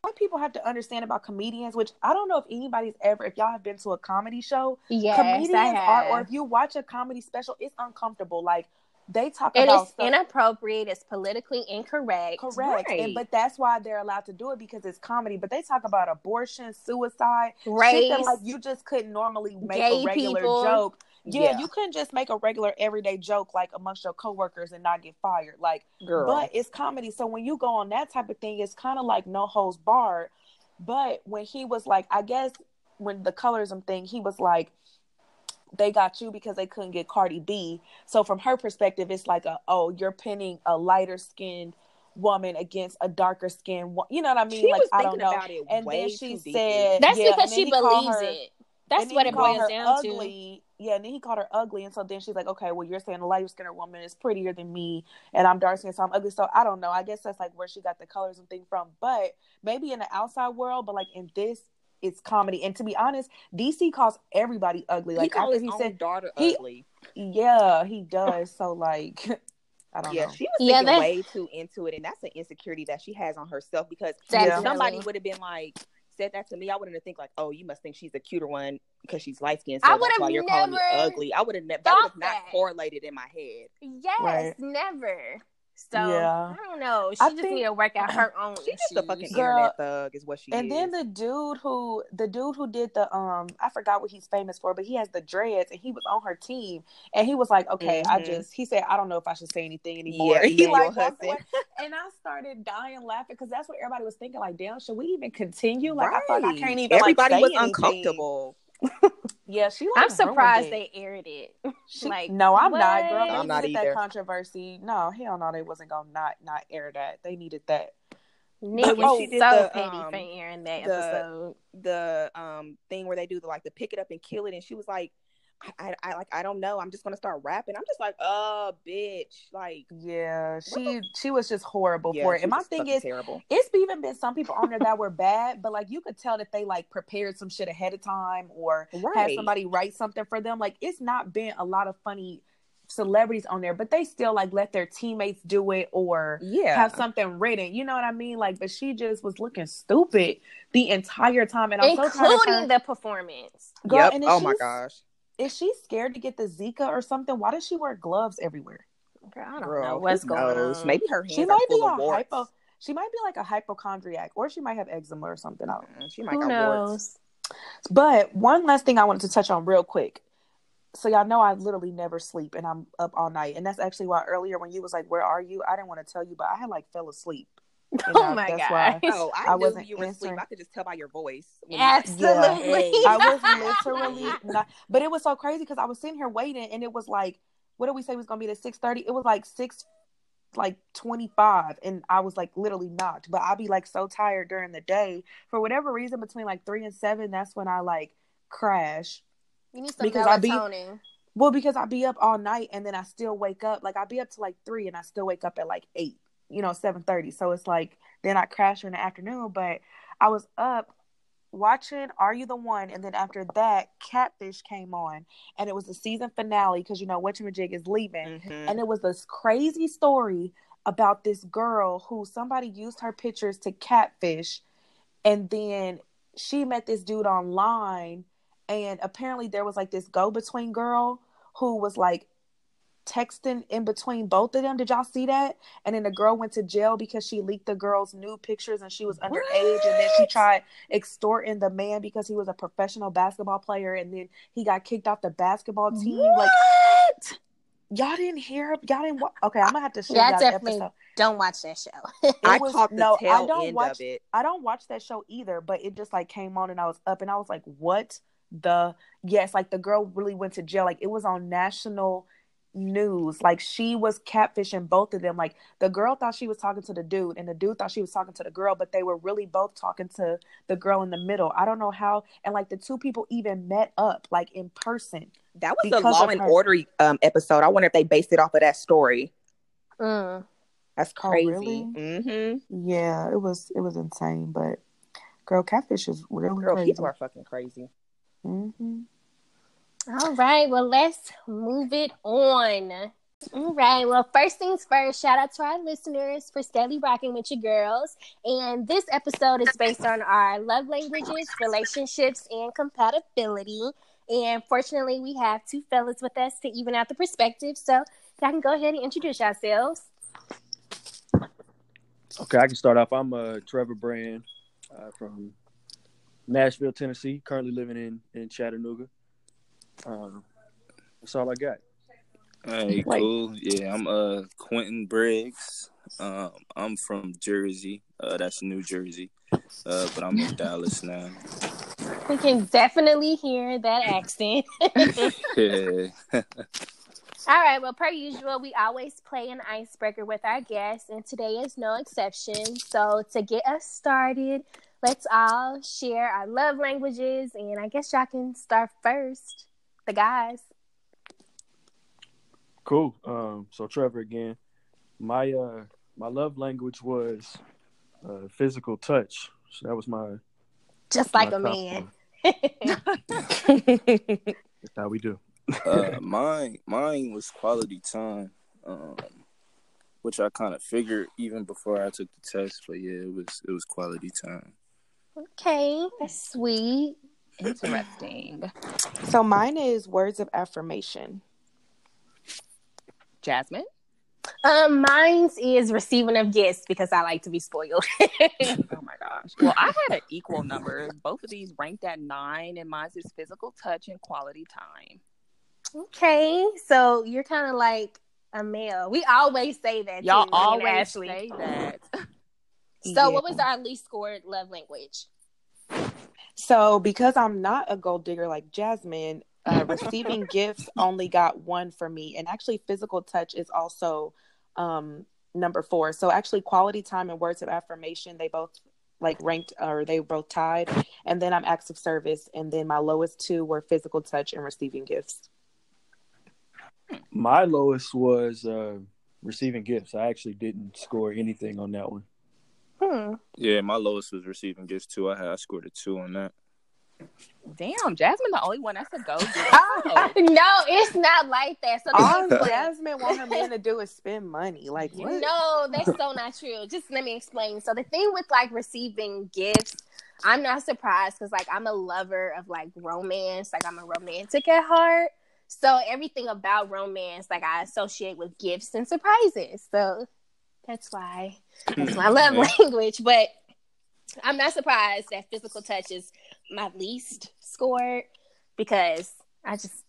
what people have to understand about comedians, which I don't know if anybody's ever, if y'all have been to a comedy show, yes, comedians are, or if you watch a comedy special, it's uncomfortable. Like they talk it about it's stuff. inappropriate. It's politically incorrect. Correct, right. and, but that's why they're allowed to do it because it's comedy. But they talk about abortion, suicide, race, shit that like you just couldn't normally make a regular people. joke. yeah, yeah, you couldn't just make a regular everyday joke like amongst your coworkers and not get fired. Like, Girl. but it's comedy. So when you go on that type of thing, it's kind of like no holds barred. But when he was like, I guess when the colorism thing, he was like, they got you because they couldn't get Cardi B. So from her perspective, it's like a oh, you're pinning a lighter skinned woman against a darker skinned you know what I mean? She like I don't know. and then she said That's yeah, because she believes her, it. That's what it boils down ugly. to. Yeah, and then he called her ugly, and so then she's like, "Okay, well, you're saying a lighter skinned woman is prettier than me, and I'm dark skinned, so I'm ugly." So I don't know. I guess that's like where she got the colors and thing from. But maybe in the outside world, but like in this it's comedy. And to be honest, DC calls everybody ugly. Like he after he said daughter he, ugly. Yeah, he does. so like I don't yeah, know. she was yeah, thinking way too into it, and that's an insecurity that she has on herself. Because yeah. somebody would have been like said that to me, I wouldn't have think like, oh, you must think she's a cuter one because she's light skinned. So I that's why you're calling me ugly. I would have never. That would have not correlated in my head. Yes, right. never. So yeah. I don't know. She I just think, need to work out her own. She's just a fucking Girl, internet thug, is what she. And is. then the dude who the dude who did the um I forgot what he's famous for, but he has the dreads and he was on her team and he was like, okay, mm-hmm. I just he said I don't know if I should say anything anymore. Yeah, he like and I started dying laughing because that's what everybody was thinking. Like, damn, should we even continue? Like, right. I thought I can't even. Everybody like, was anything. uncomfortable. Yeah, she. Like, I'm surprised they aired it. She, like, no, I'm what? not, girl. I'm not either. That controversy. No, hell no, they wasn't gonna not not air that. They needed that. Nick was so the, petty um, for airing that the, episode. The um thing where they do the like the pick it up and kill it, and she was like, I, I, like I don't know. I'm just gonna start rapping. I'm just like, oh, bitch. Like, yeah, she she was just horrible yeah, for it. And my thing is, terrible. It's even been some people on there that were bad, but like you could tell that they like prepared some shit ahead of time or right. had somebody write something for them. Like, it's not been a lot of funny celebrities on there, but they still like let their teammates do it or yeah have something written. You know what I mean? Like, but she just was looking stupid the entire time, and I'm including so tired the performance. Girl, yep. oh my gosh is she scared to get the Zika or something? Why does she wear gloves everywhere? Okay, I don't Girl, know what's going on. Maybe her hands she might be a hypo. She might be like a hypochondriac, or she might have eczema or something. I don't know. Mm, she might Who knows? Warts. But one last thing I wanted to touch on real quick. So y'all know I literally never sleep, and I'm up all night, and that's actually why earlier when you was like, "Where are you?" I didn't want to tell you, but I had like fell asleep. oh my god! Oh, I, I wasn't you were asleep. I could just tell by your voice. Absolutely, yeah. I was literally not. But it was so crazy because I was sitting here waiting, and it was like, what did we say was gonna be at six thirty? It was like six, like twenty five, and I was like literally knocked. But I'd be like so tired during the day for whatever reason. Between like three and seven, that's when I like crash. You need some because melatonin. I be well because I'd be up all night, and then I still wake up. Like I'd be up to like three, and I still wake up at like eight you know, 7:30. So it's like then I crash in the afternoon, but I was up watching Are You the One? And then after that, Catfish came on, and it was the season finale because you know Whatchamajig is leaving, mm-hmm. and it was this crazy story about this girl who somebody used her pictures to catfish, and then she met this dude online, and apparently there was like this go between girl who was like texting in between both of them. Did y'all see that? And then the girl went to jail because she leaked the girl's new pictures and she was underage. What? And then she tried extorting the man because he was a professional basketball player. And then he got kicked off the basketball team. What? Like, y'all didn't hear? Y'all didn't? Wa- okay, I'm gonna have to show yeah, y'all definitely episode. Don't watch that show. I was, caught the no, tail I don't end watch, of it. I don't watch that show either. But it just like came on and I was up and I was like, what the? Yes, like the girl really went to jail. Like it was on national news. Like she was catfishing both of them. Like the girl thought she was talking to the dude, and the dude thought she was talking to the girl, but they were really both talking to the girl in the middle. I don't know how. And like the two people even met up, like in person. That was a Law and Order um, episode. I wonder if they based it off of that story. Mm. That's crazy. Oh, really? Mm-hmm. Yeah, it was. It was insane, but girl, catfish is really girl, crazy. People are fucking crazy. Mm-hmm. All right, well, let's move it on. All right. Well, first things first, shout out to our listeners for steadily rocking with your girls. And this episode is based on our love languages, relationships, and compatibility. And fortunately, we have two fellas with us to even out the perspective. So y'all can go ahead and introduce yourselves. Okay, I can start off. I'm uh, Trevor Brand uh, from Nashville, Tennessee. Currently living in in Chattanooga. Um, That's all I got. Hey, cool. Yeah, I'm uh Quentin Briggs. Um, I'm from Jersey. Uh, that's New Jersey. Uh, but I'm in Dallas now. We can definitely hear that accent. yeah. All right. Well, per usual, we always play an icebreaker with our guests, and today is no exception. So, to get us started, let's all share our love languages, and I guess y'all can start first. The guys. Cool. Um, so Trevor again. My uh my love language was uh, physical touch. So that was my just like my a man. That's how we do. uh, mine mine was quality time, um, which I kind of figured even before I took the test. But yeah, it was it was quality time. Okay, that's sweet. Interesting. So mine is words of affirmation. Jasmine. Um, mine's is receiving of gifts because I like to be spoiled. oh my gosh. Well, I had an equal number. Both of these ranked at nine, and mine's is physical touch and quality time. Okay, so you're kind of like a male. We always say that. Y'all too, always Ashley. say that. so, yeah. what was our least scored love language? So, because I'm not a gold digger like Jasmine, uh, receiving gifts only got one for me, and actually, physical touch is also um, number four. So, actually, quality time and words of affirmation they both like ranked or they both tied, and then I'm acts of service, and then my lowest two were physical touch and receiving gifts. My lowest was uh, receiving gifts. I actually didn't score anything on that one. Hmm. Yeah, my lowest was receiving gifts too. I had I scored a two on that. Damn, Jasmine, the only one that's a go. no, it's not like that. So all Jasmine want her man to do is spend money. Like what? No, that's so not true. Just let me explain. So the thing with like receiving gifts, I'm not surprised because like I'm a lover of like romance. Like I'm a romantic at heart. So everything about romance, like I associate with gifts and surprises. So that's why that's my love language. But I'm not surprised that physical touch is my least scored because I just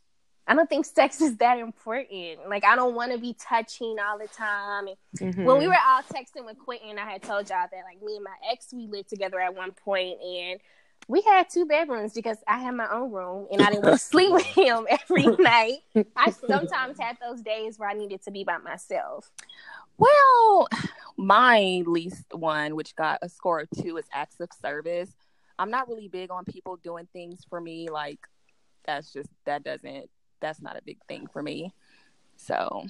I don't think sex is that important. Like I don't want to be touching all the time. Mm-hmm. When we were all texting with Quentin, I had told y'all that like me and my ex we lived together at one point and we had two bedrooms because I had my own room and I didn't want to sleep with him every night. I sometimes had those days where I needed to be by myself. Well, my least one, which got a score of two, is acts of service. I'm not really big on people doing things for me. Like, that's just, that doesn't, that's not a big thing for me. So,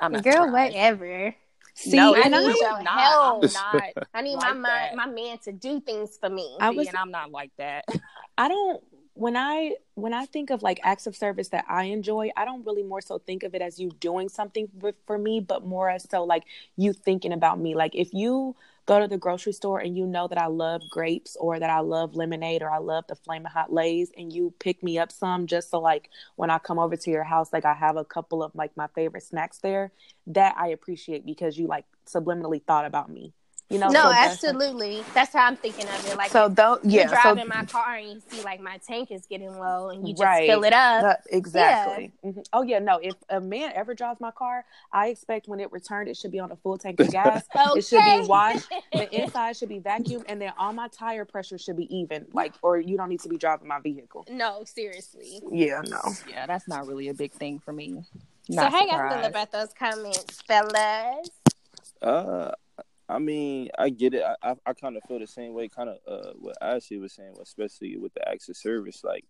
I'm not. Girl, surprised. whatever. See, no, I need your not, help. Not I need like my, my my man to do things for me. I was, and I'm not like that. I don't when I when I think of like acts of service that I enjoy, I don't really more so think of it as you doing something for, me, but more as so like you thinking about me. Like if you go to the grocery store and you know that I love grapes or that I love lemonade or I love the flaming hot lays and you pick me up some just so like when I come over to your house, like I have a couple of like my favorite snacks there, that I appreciate because you like subliminally thought about me. You know, no, so absolutely. That's, that's, how I'm thinking of it. Like, so though, yeah, you're driving so, my car and you see like my tank is getting low, and you just right, fill it up. exactly. Yeah. Mm-hmm. Oh yeah, no. If a man ever drives my car, I expect when it returned, it should be on a full tank of gas. okay. It should be washed. the inside should be vacuumed, and then all my tire pressure should be even. Like, or you don't need to be driving my vehicle. No, seriously. Yeah, no. Yeah, that's not really a big thing for me. Not so how y'all feel about those comments, fellas? Uh, I mean, I get it. I I, I kind of feel the same way. Kind of uh, what Ashley was saying, especially with the acts of service. Like,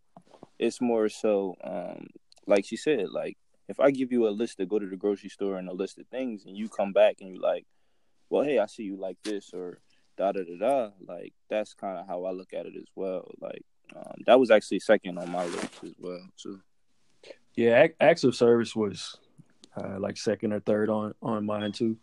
it's more so, um, like she said, like if I give you a list to go to the grocery store and a list of things, and you come back and you like, well, hey, I see you like this or da da da da. Like that's kind of how I look at it as well. Like um, that was actually second on my list as well too. Yeah, acts of service was uh, like second or third on on mine too.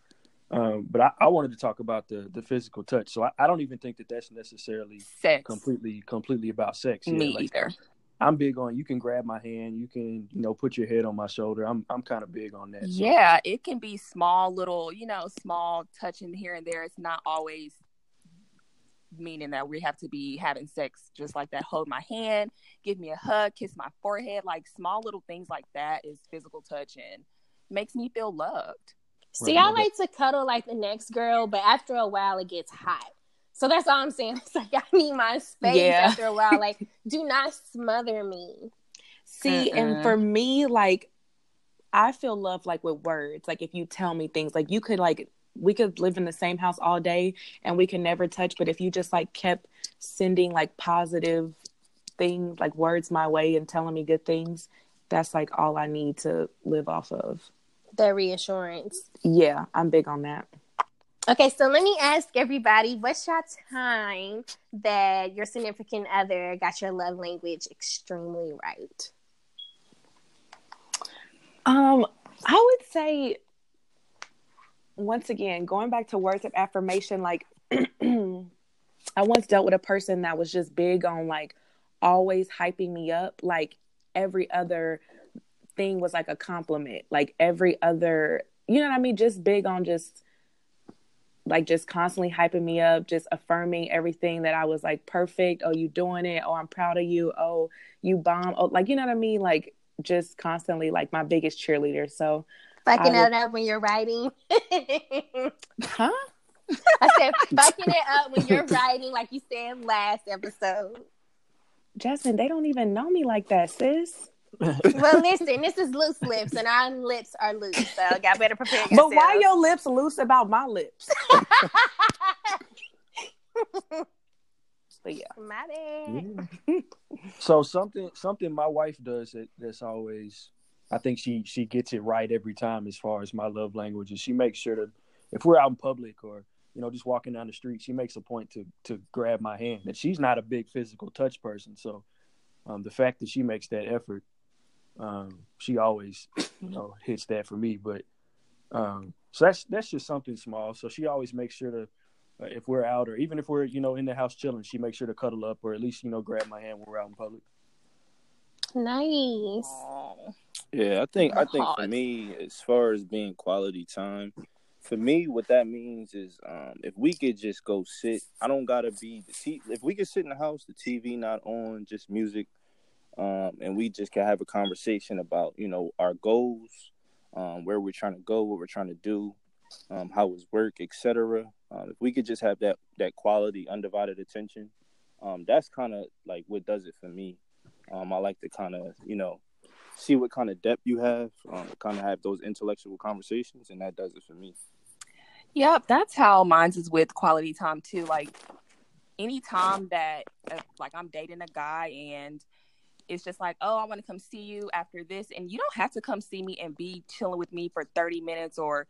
Um, but I, I, wanted to talk about the the physical touch. So I, I don't even think that that's necessarily sex. completely completely about sex. Yeah, Me like, either. I'm big on you can grab my hand, you can you know put your head on my shoulder. I'm I'm kind of big on that. So. Yeah, it can be small little you know small touching here and there. It's not always meaning that we have to be having sex just like that. Hold my hand, give me a hug, kiss my forehead, like small little things like that is physical touch and makes me feel loved. See, I like to cuddle like the next girl, but after a while it gets hot. So that's all I'm saying. It's like I need my space yeah. after a while. Like, do not smother me. See, uh-uh. and for me, like I feel love like with words. Like if you tell me things, like you could like we could live in the same house all day and we can never touch, but if you just like kept sending like positive things, like words my way and telling me good things, that's like all I need to live off of. The reassurance. Yeah, I'm big on that. Okay, so let me ask everybody what's your time that your significant other got your love language extremely right? Um, I would say once again, going back to words of affirmation, like I once dealt with a person that was just big on like always hyping me up. Like every other thing was like a compliment. Like every other, you know what I mean? Just big on just like just constantly hyping me up, just affirming everything that I was like perfect. Oh, you doing it. Oh, I'm proud of you. Oh, you bomb. Oh, like you know what I mean? Like just constantly like my biggest cheerleader. So fucking it up when you're writing. huh? I said fucking it up when you're writing, like you said last episode. Jasmine, they don't even know me like that, sis. Well, listen, this is loose lips, and our lips are loose, so y'all better prepare yourself. But why your lips loose about my lips? but yeah, my bad. Yeah. so something, something my wife does that, that's always, I think she she gets it right every time as far as my love language, and she makes sure to, if we're out in public or you know just walking down the street, she makes a point to to grab my hand. And she's not a big physical touch person, so um, the fact that she makes that effort um, she always, you know, hits that for me. But um, so that's that's just something small. So she always makes sure to, uh, if we're out or even if we're you know in the house chilling, she makes sure to cuddle up or at least you know grab my hand when we're out in public. Nice. Yeah, I think I think for me, as far as being quality time, for me, what that means is um, if we could just go sit. I don't gotta be the t. If we could sit in the house, the TV not on, just music um, and we just can have a conversation about you know our goals, um, where we're trying to go, what we're trying to do, um, how it's work, etc. Uh, if we could just have that that quality, undivided attention, um, that's kind of like what does it for me. Um, I like to kind of you know see what kind of depth you have, um, kind of have those intellectual conversations, and that does it for me. Yep, that's how mine's is with quality time too. Like any time that uh, like I'm dating a guy and it's just like, oh, I want to come see you after this. And you don't have to come see me and be chilling with me for 30 minutes or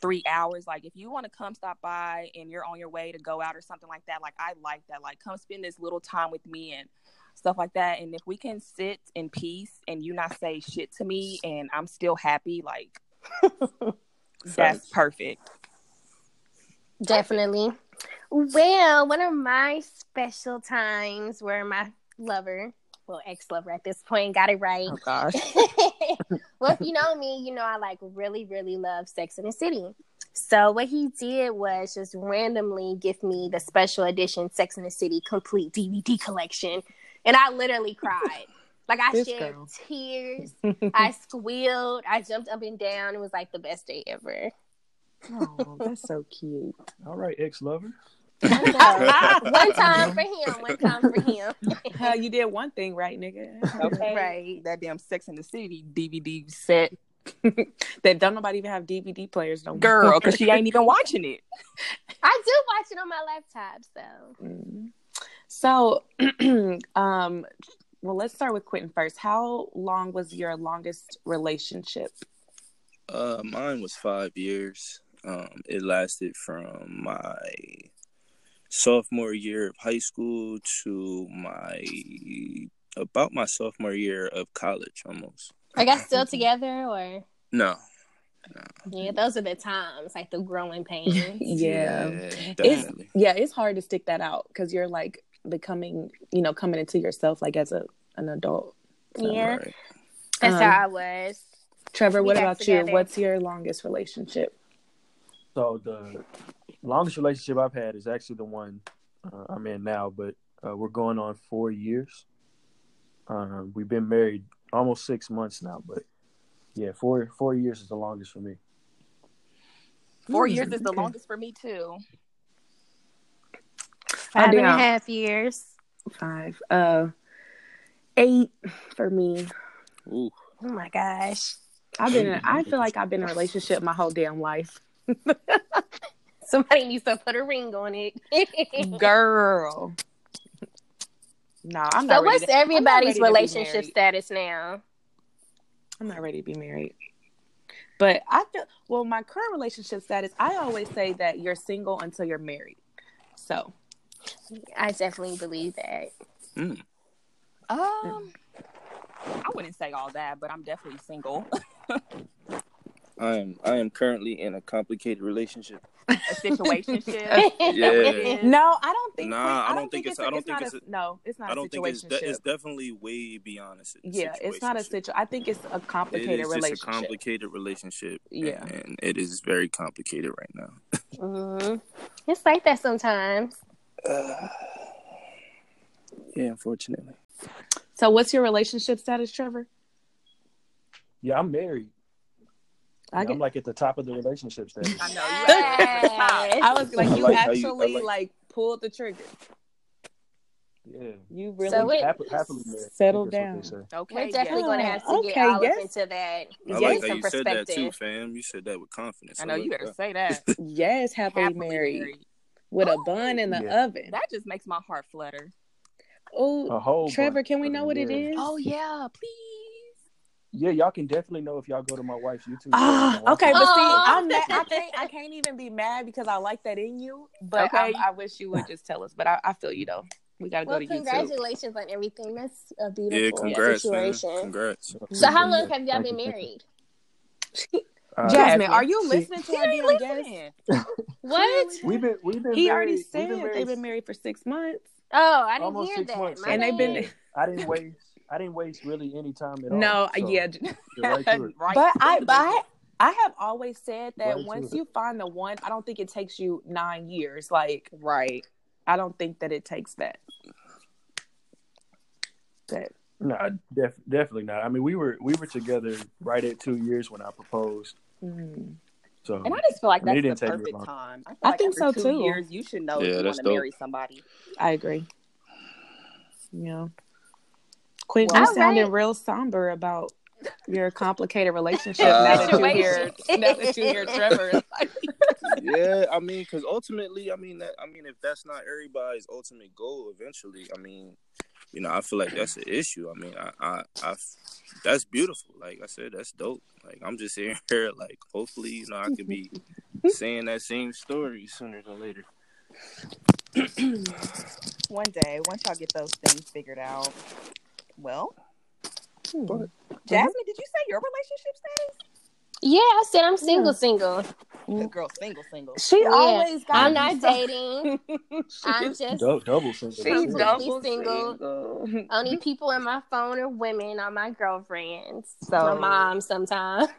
three hours. Like, if you want to come stop by and you're on your way to go out or something like that, like, I like that. Like, come spend this little time with me and stuff like that. And if we can sit in peace and you not say shit to me and I'm still happy, like, that's perfect. Definitely. Well, one of my special times where my lover well ex lover at this point got it right. Oh gosh. well, if you know me, you know I like really, really love Sex in the City. So what he did was just randomly give me the special edition Sex in the City complete DVD collection, and I literally cried. Like I this shed girl. tears, I squealed, I jumped up and down. It was like the best day ever. Oh, that's so cute. All right, ex lover. one time for him. One time for him. uh, you did one thing right, nigga. Okay. right. That damn Sex in the City DVD set. that don't nobody even have DVD players no Girl, because she ain't even watching it. I do watch it on my laptop, so. Mm. So, um, well, let's start with Quentin first. How long was your longest relationship? Uh, mine was five years. Um, it lasted from my sophomore year of high school to my about my sophomore year of college almost. Are you guys still together or no? No. Yeah, those are the times, like the growing pains. yeah, yeah it's yeah, it's hard to stick that out because you're like becoming, you know, coming into yourself like as a an adult. So. Yeah, right. that's um, how I was. Trevor, we what about together. you? What's your longest relationship? So the longest relationship I've had is actually the one uh, I'm in now, but uh, we're going on four years. Uh, we've been married almost six months now, but yeah, four four years is the longest for me. Four mm, years is the longest for me too. Five and a half years. Five. Uh, eight for me. Ooh. Oh my gosh. I've been. In, I feel like I've been in a relationship my whole damn life. Somebody needs to put a ring on it, girl. No, I'm not. So what's to, everybody's relationship status now? I'm not ready to be married. But I feel well. My current relationship status. I always say that you're single until you're married. So, I definitely believe that. Mm. Um, I wouldn't say all that, but I'm definitely single. I am I am currently in a complicated relationship. A situation. yeah. No, I don't think. Nah, I don't, I don't think it's. I don't think it's. A, no, it's not. I don't think it's. De- it's definitely way beyond a situation. Yeah, it's not a situation. I think it's a complicated it is relationship. It's a complicated relationship. Yeah, and, and, it is very complicated right now. mm-hmm. It's like that sometimes. Uh, yeah, unfortunately. So, what's your relationship status, Trevor? Yeah, I'm married. I am like at the top of the relationship stage. I know. You I was like, you like actually you, like, like, pulled the trigger. Yeah, you really so it, happily, happily settled down. Okay, we're definitely yeah. going to have to okay, get all yes. into that. I like how you said that too, fam. You said that with confidence. I know you better say that. yes, happily, happily married. married. with oh, a bun in the yeah. oven. That just makes my heart flutter. Oh, Trevor, can we know what it is? Oh yeah, please. Yeah, y'all can definitely know if y'all go to my wife's YouTube. Ah, okay, but see, I'm mad, I can't I can't even be mad because I like that in you. But okay. I, I wish you would just tell us. But I, I feel you though. We gotta well, go to congratulations YouTube. Congratulations on everything. That's a beautiful yeah, congrats, situation. Man. Congrats. So, how long have y'all been married? Uh, Jasmine, are you listening to our damn guest? what? We've been we've been. He married, already said they've been married for six months. Oh, I didn't hear that. and they've been. I didn't waste. I didn't waste really any time at all. No, so yeah, right right. But I, but I, I have always said that right once you find the one, I don't think it takes you nine years. Like, right? I don't think that it takes that. That. No, def- definitely not. I mean, we were we were together right at two years when I proposed. Mm. So, and I just feel like that's the perfect time. I, I like think so too. Years, you should know yeah, if you want to marry somebody. I agree. Yeah. Quinn, well, you sounding right. real somber about your complicated relationship uh, now that you hear now that you hear Trevor. yeah, I mean, because ultimately, I mean that I mean if that's not everybody's ultimate goal, eventually, I mean, you know, I feel like that's an issue. I mean, I, I, I that's beautiful. Like I said, that's dope. Like I'm just here, like hopefully, you know, I could be saying that same story sooner than later. One day, once y'all get those things figured out, well, hmm. Jasmine, did you say your relationship status? Yeah, I said I'm single, yeah. single. The girl single, single. She yeah. always got. I'm not dating. I'm just double, double single. She's double single. single. Only people in my phone are women, are my girlfriends. So my mom sometimes.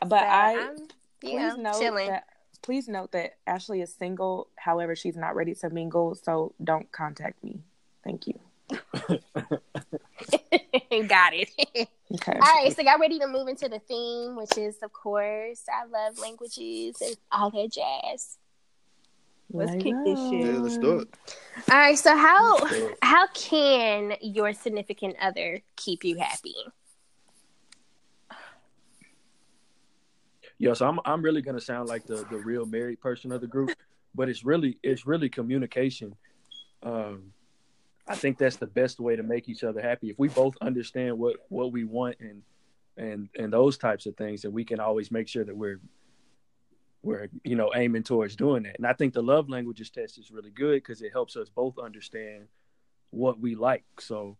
but so I I'm, please note chilling. that please note that Ashley is single. However, she's not ready to mingle, so don't contact me. Thank you. Got it. Okay. All right, so got ready to move into the theme, which is, of course, I love languages and all that jazz. Let's kick this shit. Yeah, let's do it. All right, so how how can your significant other keep you happy? Yeah, so I'm I'm really gonna sound like the the real married person of the group, but it's really it's really communication. Um, I think that's the best way to make each other happy. If we both understand what what we want and and and those types of things, that we can always make sure that we're we're you know aiming towards doing that. And I think the love languages test is really good because it helps us both understand what we like. So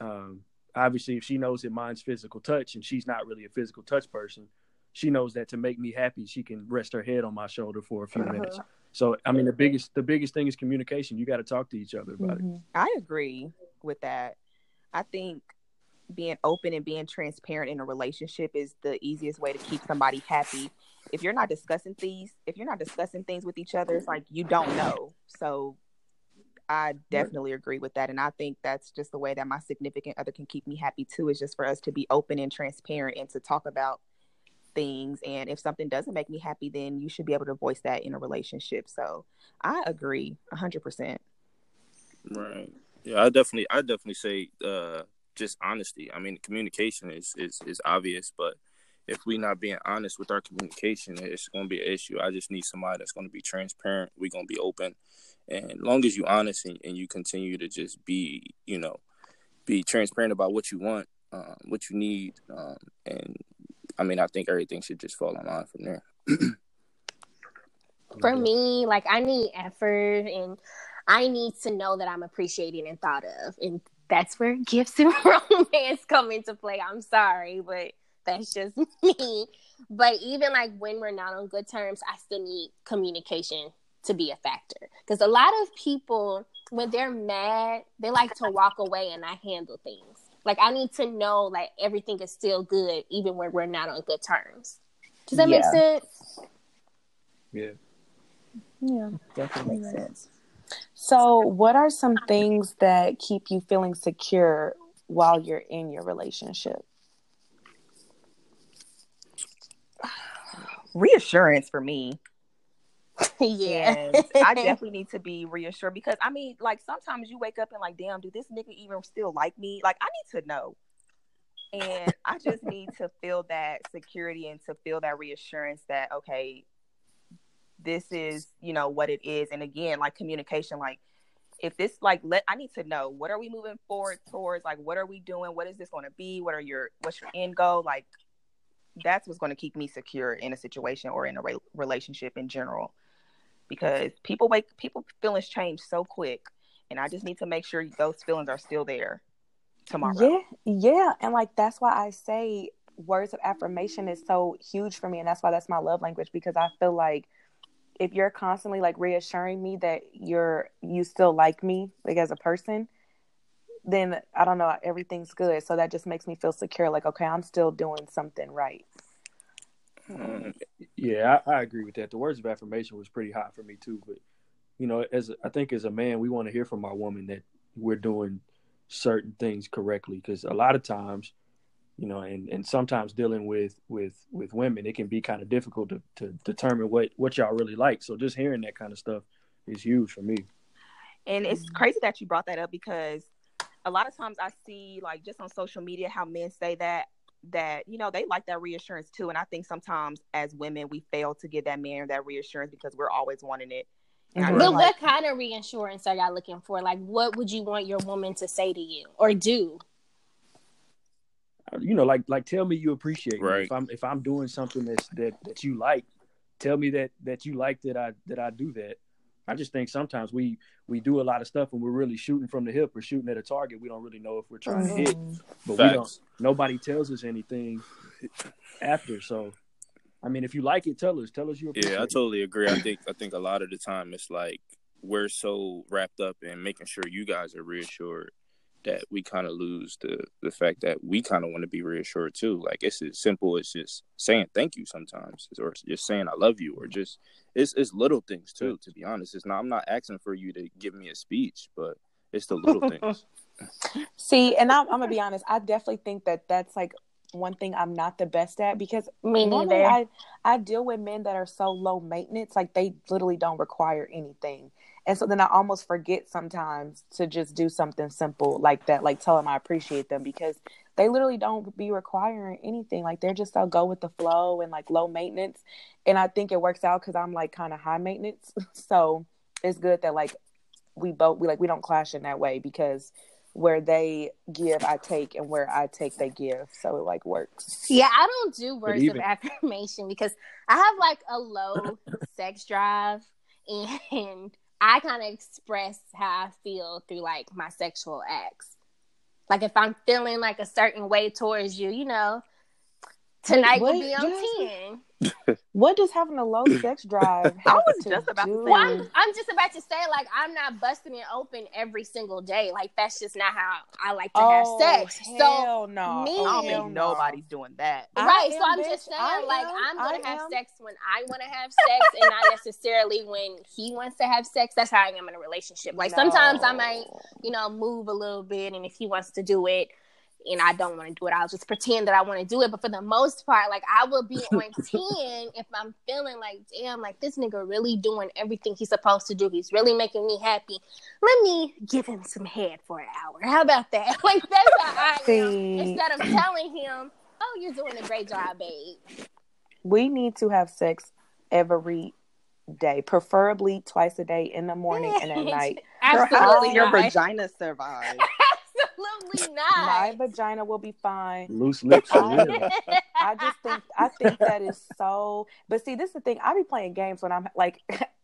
um, obviously, if she knows that mine's physical touch and she's not really a physical touch person, she knows that to make me happy, she can rest her head on my shoulder for a few uh-huh. minutes. So I mean the biggest the biggest thing is communication. You got to talk to each other about mm-hmm. it. I agree with that. I think being open and being transparent in a relationship is the easiest way to keep somebody happy. if you're not discussing these, if you're not discussing things with each other, it's like you don't know. So I definitely agree with that. And I think that's just the way that my significant other can keep me happy too, is just for us to be open and transparent and to talk about things. And if something doesn't make me happy, then you should be able to voice that in a relationship. So I agree hundred percent. Right. Yeah, I definitely I definitely say uh just honesty. I mean communication is is, is obvious, but if we're not being honest with our communication, it's going to be an issue. I just need somebody that's going to be transparent. We're going to be open, and long as you honest and, and, you continue to just be, you know, be transparent about what you want, um, what you need, um, and I mean, I think everything should just fall in line from there. For me, like I need effort and I need to know that I'm appreciated and thought of. And that's where gifts and romance come into play. I'm sorry, but that's just me. But even like when we're not on good terms, I still need communication to be a factor. Because a lot of people, when they're mad, they like to walk away and not handle things. Like I need to know like everything is still good even when we're not on good terms. Does that yeah. make sense? Yeah. Yeah, definitely makes sense. So, what are some things that keep you feeling secure while you're in your relationship? Reassurance for me. yeah. I definitely need to be reassured because I mean, like sometimes you wake up and like, damn, do this nigga even still like me? Like, I need to know. And I just need to feel that security and to feel that reassurance that, okay, this is, you know, what it is. And again, like communication, like if this like let I need to know what are we moving forward towards? Like what are we doing? What is this going to be? What are your what's your end goal? Like that's what's going to keep me secure in a situation or in a re- relationship in general because people wake people feelings change so quick and i just need to make sure those feelings are still there tomorrow. Yeah yeah and like that's why i say words of affirmation is so huge for me and that's why that's my love language because i feel like if you're constantly like reassuring me that you're you still like me like as a person then i don't know everything's good. So that just makes me feel secure like okay i'm still doing something right mm, yeah, I, I, agree with that. The words of affirmation was pretty hot for me too. But you know, as I think as a man, we want to hear from our woman that we're doing certain things correctly because a lot of times, you know, and and sometimes dealing with with with women, it can be kind of difficult to to determine what what y'all really like. So just hearing that kind of stuff is huge for me. And it's crazy that you brought that up because a lot of times I see like just on social media how men say that that you know they like that reassurance too. And i think sometimes as women we fail to give that man that reassurance because we're always wanting it. Mm-hmm. but like, what kind of reassurance are y'all looking for? Like what would you want your woman to say to you or do? Uh, you know like like tell me you appreciate right. me. If i'm if i'm doing something that's that that you like tell me that that you like that i that i do that I just think sometimes we we do a lot of stuff and we're really shooting from the hip or shooting at a target. We don't really know if we're trying mm-hmm. to hit, mm-hmm. but Facts. we don't. Nobody tells us anything after. So, I mean, if you like it, tell us. Tell us you. Yeah, I totally agree. I think I think a lot of the time it's like we're so wrapped up in making sure you guys are reassured that we kind of lose the the fact that we kind of want to be reassured too. Like it's as simple as just saying thank you sometimes, or just saying I love you, or just it's it's little things too. To be honest, it's not. I'm not asking for you to give me a speech, but it's the little things. See, and I'm, I'm gonna be honest. I definitely think that that's like one thing I'm not the best at because me neither. I I deal with men that are so low maintenance, like they literally don't require anything. And so then I almost forget sometimes to just do something simple like that, like tell them I appreciate them because they literally don't be requiring anything. Like they're just, I'll go with the flow and like low maintenance. And I think it works out because I'm like kind of high maintenance. so it's good that like we both, we like, we don't clash in that way because where they give, I take, and where I take, they give. So it like works. Yeah, I don't do words of affirmation because I have like a low sex drive and I kind of express how I feel through like my sexual acts. Like if I'm feeling like a certain way towards you, you know, Tonight will be on just, 10. what does having a low sex drive I was just about do? to say. Well, I'm, I'm, just about to say, like, I'm not busting it open every single day. Like, that's just not how I like to oh, have sex. so, no. me, oh, I don't think no. nobody's doing that. Right. I so, am, I'm bitch. just saying, I like, am. I'm going to have sex when I want to have sex and not necessarily when he wants to have sex. That's how I am in a relationship. Like, sometimes I might, you know, move a little bit, and if he wants to do it, and I don't want to do it, I'll just pretend that I want to do it. But for the most part, like I will be on 10 if I'm feeling like, damn, like this nigga really doing everything he's supposed to do. He's really making me happy. Let me give him some head for an hour. How about that? Like that's how I am. See. Instead of telling him, oh, you're doing a great job, babe. We need to have sex every day, preferably twice a day in the morning and at night. Girl, how Absolutely your vagina survive? Absolutely not. My vagina will be fine. Loose lips I- I just think I think that is so. But see, this is the thing. I be playing games when I'm like,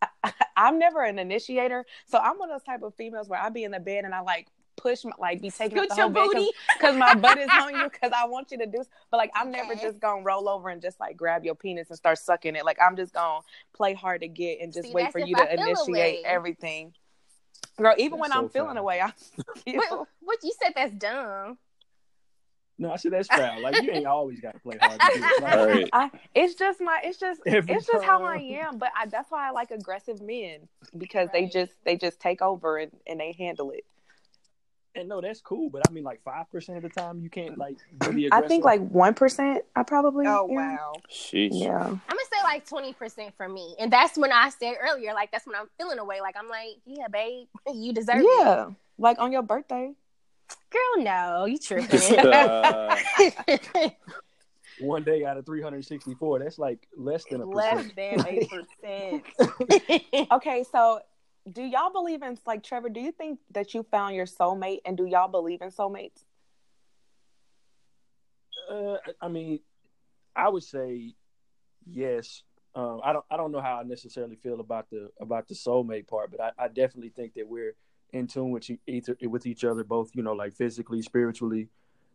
I'm never an initiator, so I'm one of those type of females where I be in the bed and I like push my like be taking up the your whole booty. because my butt is on you because I want you to do. But like I'm never Okay. just gonna roll over and just like grab your penis and start sucking it. Like I'm just gonna play hard to get and just See, wait for you I to feel a initiate way. everything. Girl, even when That's I'm feeling fine. away, I What, feel. what you said that's dumb. No, I said that's proud. Like you ain't always got to play hard. To do it. Like, All right. I, it's just my it's just Every it's just how I am but I, that's why I like aggressive men because they just they just take over and, and they handle it And no, that's cool. But I mean, like five percent of the time, you can't like really. I think like one percent I probably Oh am. wow. Sheesh. yeah I'm gonna say like 20% for me. And that's when I said earlier, like that's when I'm feeling away. Like I'm like, yeah, babe, you deserve it. yeah like on your birthday Girl, no, you tripping. Uh, one day out of three hundred sixty-four, that's like less than a percent. Less than eight percent. okay so do y'all believe in like Trevor do you think that you found your soulmate and do y'all believe in soulmates Uh, I mean, I would say yes. Um, I don't. I don't know how I necessarily feel about the about the soulmate part, but I, I definitely think that we're in tune with each with each other, both you know, like physically, spiritually,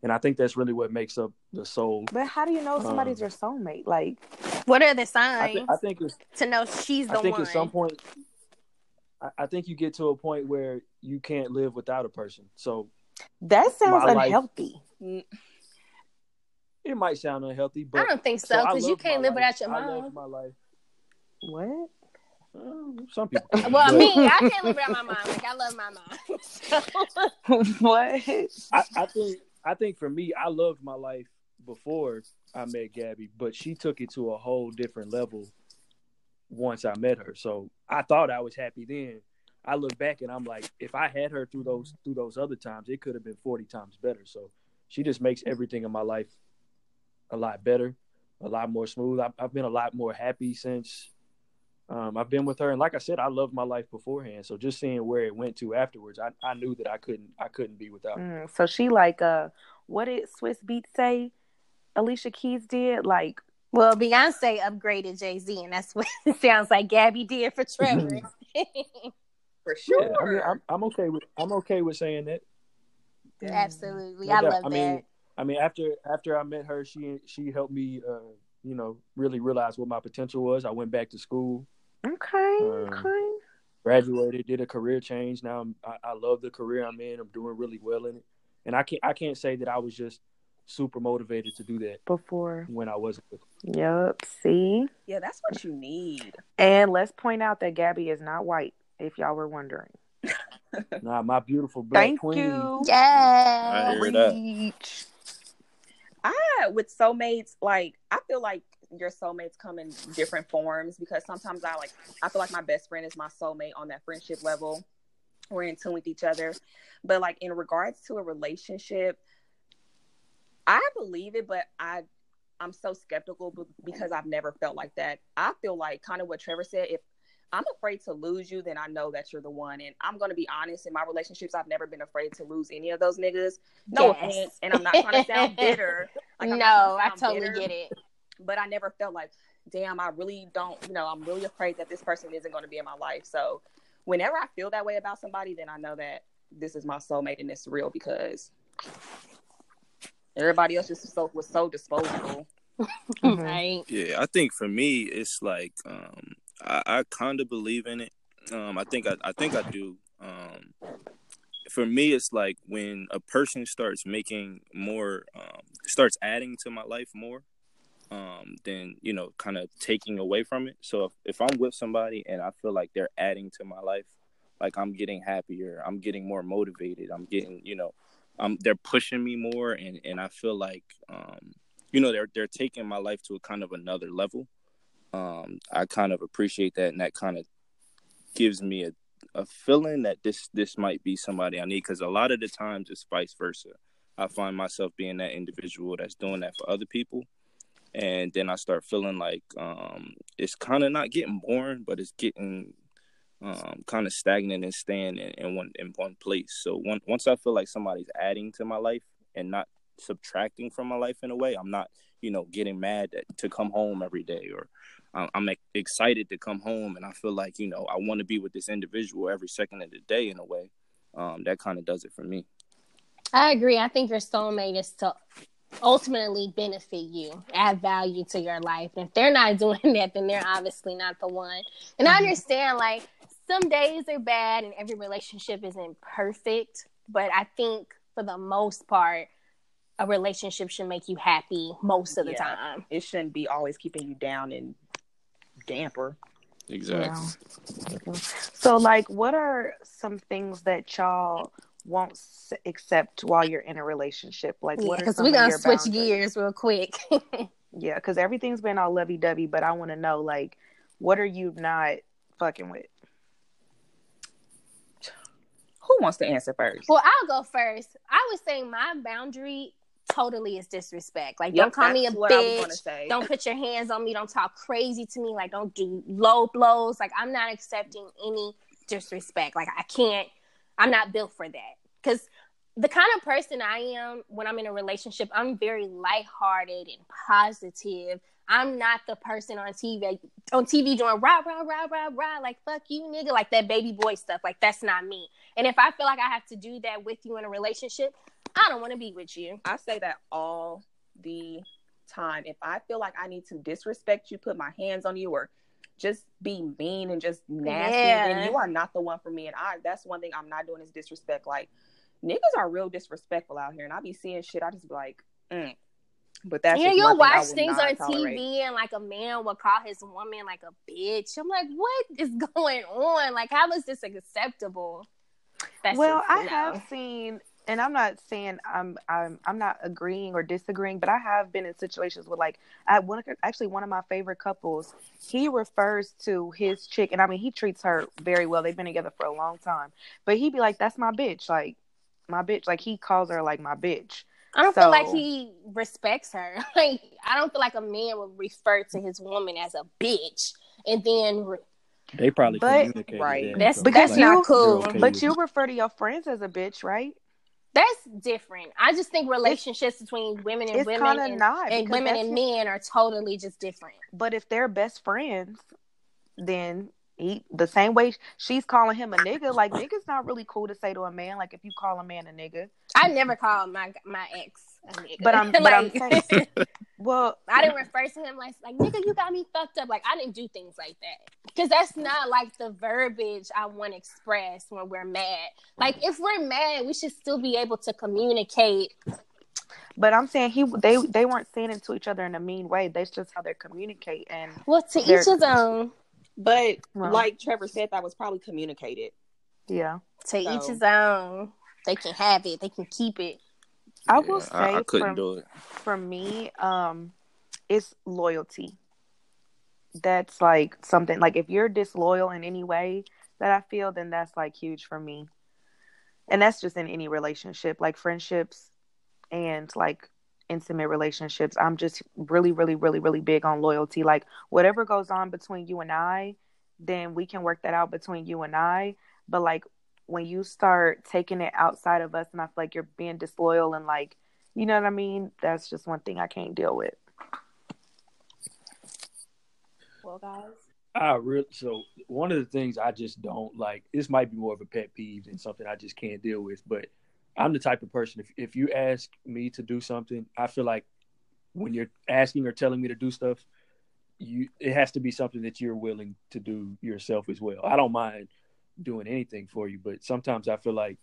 and I think that's really what makes up the soul. but how do you know somebody's Um, your soulmate like what are the I, signs th- I think it's. to know she's the I think one? at some point, I, I think you get to a point where you can't live without a person. So that sounds My life- unhealthy it might sound unhealthy, but I don't think so so because you can't live life. without your I love mom. my life. what Uh, some people. can, Well, but- me, I can't live without my mom. Like I love my mom. So, what I, I think I think for me, I loved my life before I met Gabby, but she took it to a whole different level once I met her. So I thought I was happy then. I look back and I'm like, if I had her through those through those other times, it could have been forty times better. So she just makes everything in my life a lot better, a lot more smooth. I've, I've been a lot more happy since um, I've been with her. And like I said, I loved my life beforehand. So just seeing where it went to afterwards, I, I knew that I couldn't I couldn't be without. her. Mm, so she like uh what did Swizz Beatz say Alicia Keys did? Like well, Beyonce upgraded Jay Z, and that's what it sounds like Gabby did for Trevor. For Yeah, sure. I mean, I'm, I'm okay with I'm okay with saying that. Absolutely, No I doubt. love I that. mean, I mean, after after I met her, she she helped me, uh, you know, really realize what my potential was. I went back to school, okay, Um, okay. graduated, did a career change. Now I'm, I, I love the career I'm in. I'm doing really well in it, and I can't I can't say that I was just super motivated to do that Before. when I wasn't. with. Yep. See? Yeah, that's what you need. And let's point out that Gabby is not white, if y'all were wondering. Nah, my beautiful black Thank queen. you. yeah. I hear that. Preach. I with soulmates, like I feel like your soulmates come in different forms because sometimes I like I feel like my best friend is my soulmate on that friendship level. We're in tune with each other. But like in regards to a relationship, I believe it, but I I'm so skeptical because I've never felt like that. I feel like kind of what Trevor said, if I'm afraid to lose you, then I know that you're the one. And I'm gonna be honest, in my relationships, I've never been afraid to lose any of those niggas. No Yes. offense, and I'm not trying to sound bitter. Like, no, I to sound totally bitter, get it. But I never felt like, damn, I really don't, you know, I'm really afraid that this person isn't going to be in my life. So whenever I feel that way about somebody, then I know that this is my soulmate and it's real because everybody else just so was so disposable. mm-hmm. right? Yeah, I think for me, it's like um, I, I kind of believe in it. Um, I think I, I think I do. Um, for me, it's like when a person starts making more, um, starts adding to my life more, um, than you know, kind of taking away from it. So if, if I'm with somebody and I feel like they're adding to my life, like I'm getting happier, I'm getting more motivated, I'm getting, you know, um, they're pushing me more, and and I feel like, um, you know, they're they're taking my life to a kind of another level. Um, I kind of appreciate that, and that kind of gives me a a feeling that this this might be somebody I need because a lot of the times it's vice versa. I find myself being that individual that's doing that for other people, and then I start feeling like um, it's kind of not getting boring, but it's getting um, kind of stagnant and staying in, in, one in one place. So one, once I feel like somebody's adding to my life and not subtracting from my life in a way, I'm not you know getting mad to come home every day or I'm excited to come home and I feel like you know I want to be with this individual every second of the day in a way. Um, that kind of does it for me. I agree. I think your soulmate is to ultimately benefit you, add value to your life. And if they're not doing that, then they're obviously not the one. And I mm-hmm. understand like some days are bad and every relationship isn't perfect, but I think for the most part, a relationship should make you happy most of the yeah. time. It shouldn't be always keeping you down and damper. Exactly. Yeah. So, like, what are some things that y'all won't accept while you're in a relationship? Like, what? Because we're gonna switch boundaries? gears real quick. yeah, because everything's been all lovey dovey, but I want to know, like, what are you not fucking with? Who wants to answer first? Well, I'll go first. I would say my boundary totally is disrespect. Like, yep, don't call me a bitch. Don't put your hands on me. Don't talk crazy to me. Like, don't do low blows. Like, I'm not accepting any disrespect. Like, I can't. I'm not built for that. Because the kind of person I am when I'm in a relationship, I'm very lighthearted and positive. I'm not the person on TV on TV doing rah rah rah rah rah like fuck you nigga like that baby boy stuff. Like that's not me. And if I feel like I have to do that with you in a relationship, I don't want to be with you. I say that all the time. If I feel like I need to disrespect you, put my hands on you, or just be mean and just nasty, yeah. then you are not the one for me. And I that's one thing I'm not doing is disrespect. Like niggas are real disrespectful out here, and I be seeing shit. I just be like, mm. But that's yeah. You'll watch things on tolerate. TV, and like a man will call his woman like a bitch. I'm like, what is going on? Like, how is this acceptable? That's well, just, I know. have seen and I'm not saying I'm I'm I'm not agreeing or disagreeing, but I have been in situations with like I one actually one of my favorite couples. He refers to his chick, and I mean he treats her very well. They've been together for a long time, but he'd be like, "That's my bitch," like my bitch. Like he calls her like my bitch. I don't so, feel like he respects her. Like I don't feel like a man would refer to his woman as a bitch and then. Re- they probably but, right. That. That's because that's not cool. Okay but you refer to your friends as a bitch, right? That's different. I just think relationships it's, between women and women and, not, and women and men are totally just different. But if they're best friends, then he the same way she's calling him a nigga. Like nigga's not really cool to say to a man. Like if you call a man a nigga, I never called my my ex a nigga. But I'm, but I'm saying, well, I didn't refer to him like like nigga. You got me fucked up. Like I didn't do things like that because that's not like the verbiage I want to express when we're mad. Like if we're mad, we should still be able to communicate. But I'm saying he they they weren't saying it to each other in a mean way. That's just how they communicate. And well, to each his own. But right. like Trevor said, that was probably communicated. Yeah. To so. each his own. They can have it. They can keep it. I will say I, I couldn't do it. For me, um, it's loyalty. That's like something like if you're disloyal in any way that I feel, then that's like huge for me. And that's just in any relationship, like friendships and like intimate relationships. I'm just really, really, really, really big on loyalty. Like whatever goes on between you and I, then we can work that out between you and I. But like when you start taking it outside of us and I feel like you're being disloyal and like, you know what I mean? That's just one thing I can't deal with. Well, guys. I really so one of the things I just don't like. This might be more of a pet peeve than something I just can't deal with, but I'm the type of person if if you ask me to do something, I feel like when you're asking or telling me to do stuff, you it has to be something that you're willing to do yourself as well. I don't mind doing anything for you, but sometimes I feel like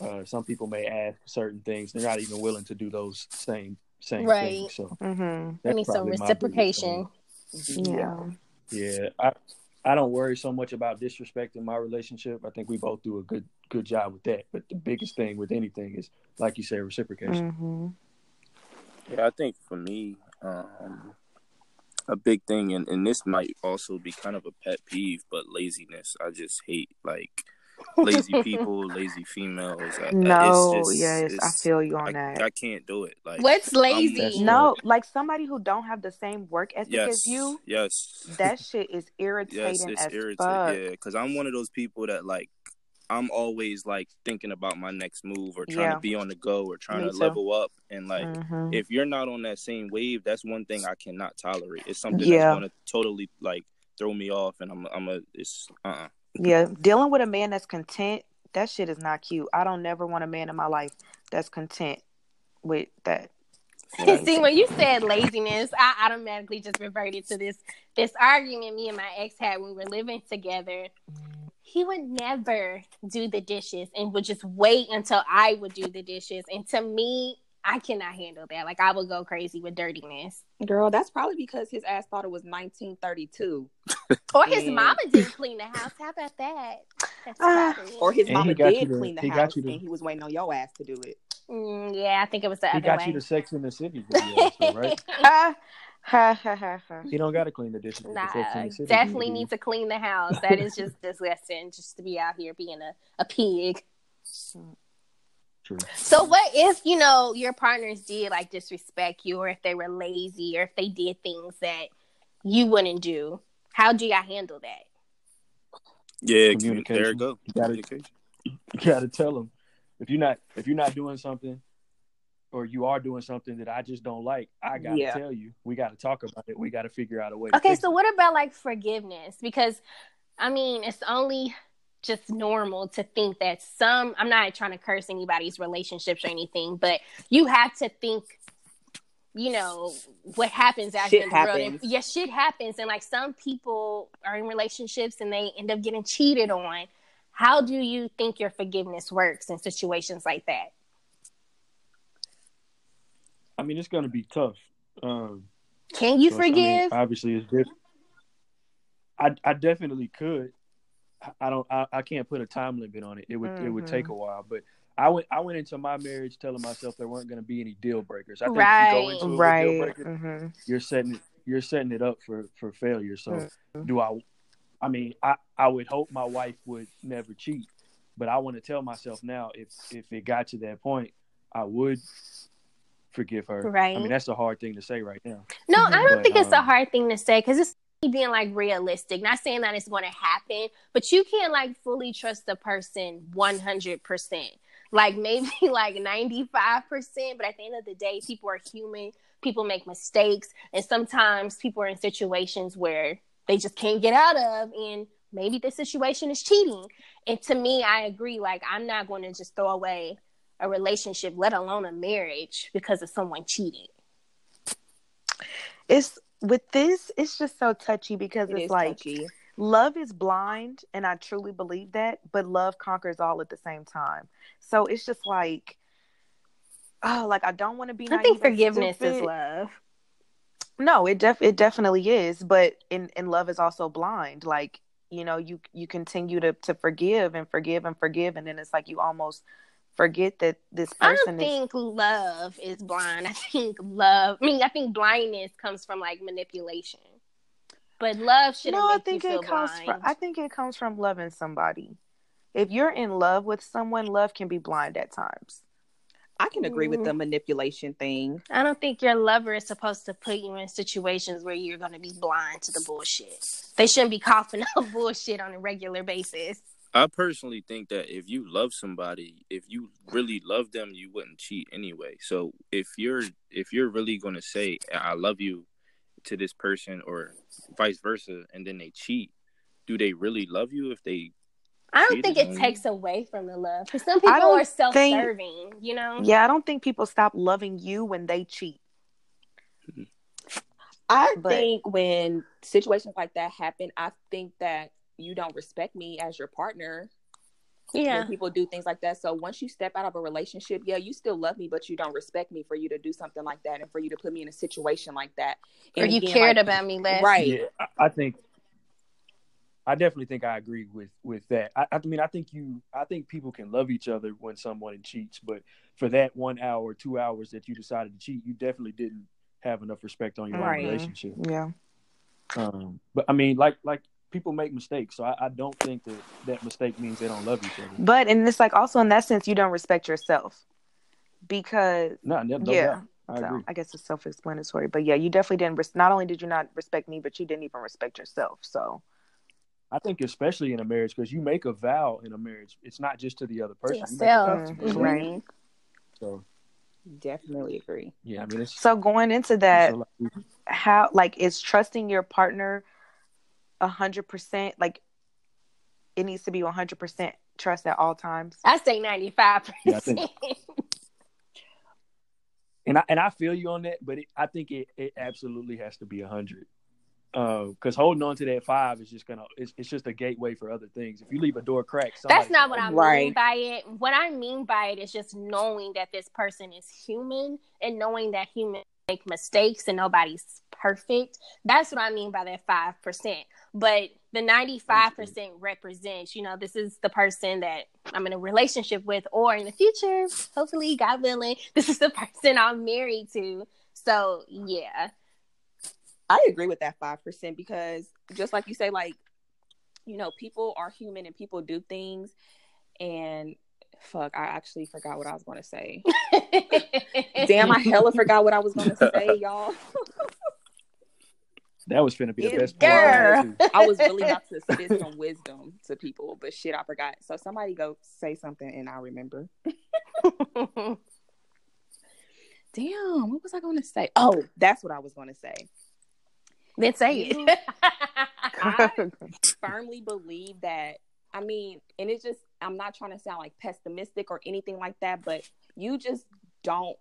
uh, some people may ask certain things they're not even willing to do those same same right. things. So Mm-hmm. I need some reciprocation. Yeah. yeah, I I don't worry so much about disrespecting my relationship. I think we both do a good good job with that. But the biggest thing with anything is, like you said, reciprocation. Mm-hmm. Yeah, I think for me, um, a big thing, and, and this might also be kind of a pet peeve, but laziness. I just hate like lazy people, lazy females. I, No, it's just- yes, I feel you on I, that. I can't do it. Like What's I'm- lazy? no, like somebody who don't have the same work ethic yes, as you, yes, that shit is yes, irritating it's as irritating. fuck. Yeah, because I'm one of those people that like. I'm always like thinking about my next move or trying Yeah. to be on the go or trying Me to too. level up and like Mhm. if you're not on that same wave, that's one thing I cannot tolerate. It's something Yeah. that's gonna totally like throw me off, and I'm I'm a it's uh uh Yeah, dealing with a man that's content, that shit is not cute. I don't never want a man in my life that's content with that. See, when you said laziness, I automatically just reverted to this this argument me and my ex had when we were living together. He would never do the dishes and would just wait until I would do the dishes. And to me, I cannot handle that. Like I would go crazy with dirtiness. Girl, that's probably because his ass thought it was 1932. Or his And- mama didn't clean the house. How about that? That's probably it. Or his And mama did to- clean the he got house you to- and he was waiting on your ass to do it. Mm, yeah, I think it was the He other got way. you to Sex in the City video, also, right? Ha ha ha ha ha. He don't got to clean the dishes. Nah, the definitely video. need to clean the house. That is just disgusting, just to be out here being a, a pig. True. So, what if you know your partners did like disrespect you, or if they were lazy, or if they did things that you wouldn't do? How do y'all handle that? yeah. Communication. There you go. You gotta- You got to tell them if you're not if you're not doing something, or you are doing something that I just don't like. I got to Yeah. tell you. We got to talk about it. We got to figure out a way. Okay, to so it. what about like forgiveness? Because I mean, it's only just normal to think that some I'm not trying to curse anybody's relationships or anything, but you have to think you know what happens out Shit here in the world. And, yeah, shit happens, and like some people are in relationships and they end up getting cheated on. How do you think your forgiveness works in situations like that? I mean, it's going to be tough. Um, Can you so, I mean, forgive? obviously, it's different. I I definitely could. I- don't. I, I can't put a time limit on it. It would it would take a while, but. I went. I went into my marriage telling myself there weren't going to be any deal breakers. I think if you Right. go into Right. deal breakers, hmm you're setting it. You're setting it up for for failure. So, Mhm. do I? I mean, I I would hope my wife would never cheat, but I want to tell myself now if if it got to that point, I would forgive her. Right. I mean, that's a hard thing to say right now. No, I don't But, think it's a um, hard thing to say because it's being like realistic. Not saying that it's going to happen, but you can't like fully trust the person one hundred percent. Like maybe like ninety five percent, but at the end of the day, people are human. People make mistakes, and sometimes people are in situations where they just can't get out of, and maybe the situation is cheating. And to me, I agree. Like I'm not going to just throw away a relationship, let alone a marriage, because of someone cheating. It's with this, it's just so touchy because It it's like touchy. love is blind, and I truly believe that, but love conquers all at the same time. So it's just like, oh, like I don't want to be. I think naive and forgiveness is love. No, it def it definitely is, but in in love is also blind. Like you know, you you continue to to forgive and forgive and forgive, and then it's like you almost forget that this I person don't is. think love is blind. I think love. I mean, I think blindness comes from like manipulation. But love shouldn't No, I think you feel it comes blind. from. I think it comes from loving somebody. If you're in love with someone, love can be blind at times. I can agree with the mm-hmm. manipulation thing. I don't think your lover is supposed to put you in situations where you're going to be blind to the bullshit. They shouldn't be coughing up bullshit on a regular basis. I personally think that if you love somebody, if you really love them, you wouldn't cheat anyway. So if you're if you're really gonna say I love you to this person or vice versa, and then they cheat, do they really love you if they? I don't think it on you? takes away from the love because some people are self-serving. You know. Yeah, I don't think people stop loving you when they cheat. I but, think when situations like that happen, I think that you don't respect me as your partner. Yeah. When people do things like that. So once you step out of a relationship, yeah, you still love me, but you don't respect me for you to do something like that and for you to put me in a situation like that. And or you again, cared like, about me less. Right. Yeah, I think I definitely think I agree with with that. I, I, mean, I think you, I think people can love each other when someone cheats, but for that one hour, two hours that you decided to cheat, you definitely didn't have enough respect on your right. own relationship. Yeah. Um, but I mean, like like people make mistakes, so I, I, don't think that that mistake means they don't love each other. But and it's like also in that sense, you don't respect yourself because no, no, no yeah. I, so, I guess it's self-explanatory, but yeah, you definitely didn't. Res- not only did you not respect me, but you didn't even respect yourself. So I think especially in a marriage because you make a vow in a marriage. It's not just to the other person. Yourself. Mm-hmm. Right. So definitely agree. Yeah, I mean, so going into that, how like is trusting your partner a hundred percent? Like it needs to be one hundred percent trust at all times. I say ninety five percent. And I and I feel you on that, but it, I think it, it absolutely has to be a hundred because uh, holding on to that five is just gonna it's, it's just a gateway for other things if you leave a door cracked that's not what i right. mean by it what i mean by it is just knowing that this person is human and knowing that humans make mistakes and nobody's perfect that's what i mean by that five percent but the 95% represents you know this is the person that i'm in a relationship with or in the future hopefully god willing this is the person i'm married to so yeah I agree with that 5% because just like you say, like, you know, people are human and people do things. And fuck, I actually forgot what I was going to say. Damn, I hella forgot what I was going to say, y'all. That was gonna be the best part. I was really about to spit some wisdom to people, but shit, I forgot. So somebody go say something and I'll remember. Damn, what was I going to say? Oh, that's what I was going to say. Then say it. I firmly believe that. I mean, and it's just, I'm not trying to sound like pessimistic or anything like that, but you just don't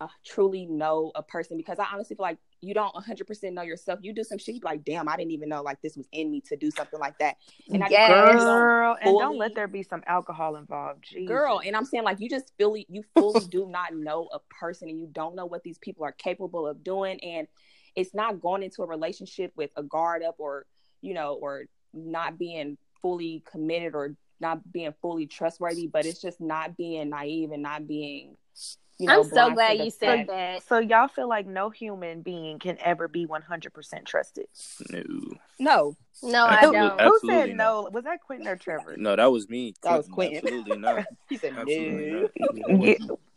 uh, truly know a person because I honestly feel like you don't 100% know yourself. You do some shit, like, damn, I didn't even know like this was in me to do something like that. And I yes. girl, and don't let there be some alcohol involved. Jesus. Girl, and I'm saying like you just fully, you fully do not know a person and you don't know what these people are capable of doing. And it's not going into a relationship with a guard up or you know or not being fully committed or not being fully trustworthy but it's just not being naive and not being you know, I'm so glad you said that. So y'all feel like no human being can ever be 100% trusted? No. No. No, I don't. Who said no? Was that Quentin or Trevor? No, that was me. That was Quentin. Absolutely not. he said no.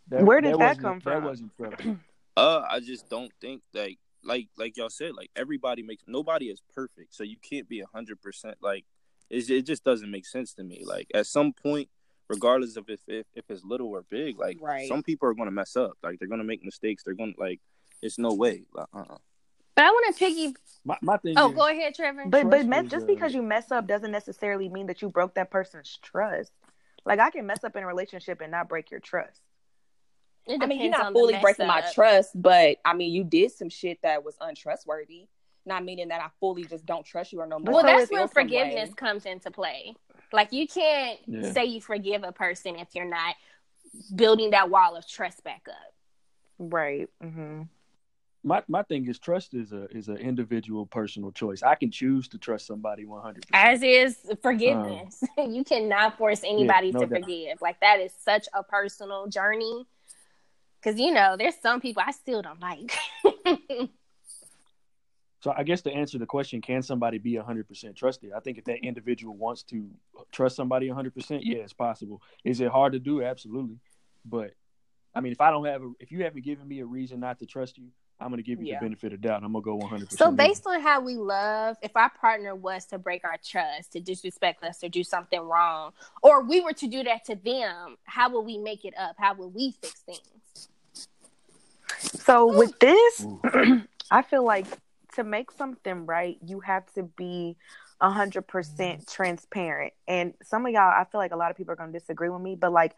That, Where did that, that come from? That wasn't Trevor. Uh, I just don't think like like like y'all said, like everybody makes nobody is perfect, so you can't be hundred percent like it. It just doesn't make sense to me. Like at some point, regardless of if if, if it's little or big, like right. some people are going to mess up. Like they're going to make mistakes. They're going to like it's no way. Like, uh-uh. But I want to piggy. My, my thing. Oh, is, go ahead, Trevor. But but me- just because you mess up doesn't necessarily mean that you broke that person's trust. Like I can mess up in a relationship and not break your trust. I mean, you're not fully breaking up. my trust, but I mean, you did some shit that was untrustworthy. Not meaning that I fully just don't trust you or no more. Well, that's when forgiveness comes into play. Like you can't yeah. say you forgive a person if you're not building that wall of trust back up. Right. Mm-hmm. My my thing is trust is a is an individual personal choice. I can choose to trust somebody one hundred. As is forgiveness. Um, you cannot force anybody yeah, no to doubt. forgive. Like that is such a personal journey because you know there's some people I still don't like. so I guess to answer the question, can somebody be 100% trusted? I think if that individual wants to trust somebody 100%, yeah, it's possible. Is it hard to do? Absolutely. But I mean, if I don't have a, if you haven't given me a reason not to trust you, I'm going to give you yeah. the benefit of doubt. I'm going to go 100%. So, based on how we love, if our partner was to break our trust, to disrespect us, or do something wrong, or we were to do that to them, how would we make it up? How would we fix things? So with this, I feel like to make something right, you have to be a hundred percent mm. transparent. And some of y'all, I feel like a lot of people are gonna disagree with me, but like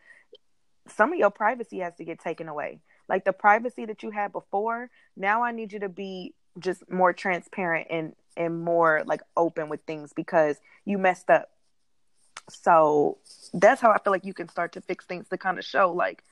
some of your privacy has to get taken away. Like the privacy that you had before, now I need you to be just more transparent and and more like open with things because you messed up. So that's how I feel like you can start to fix things to kind of show like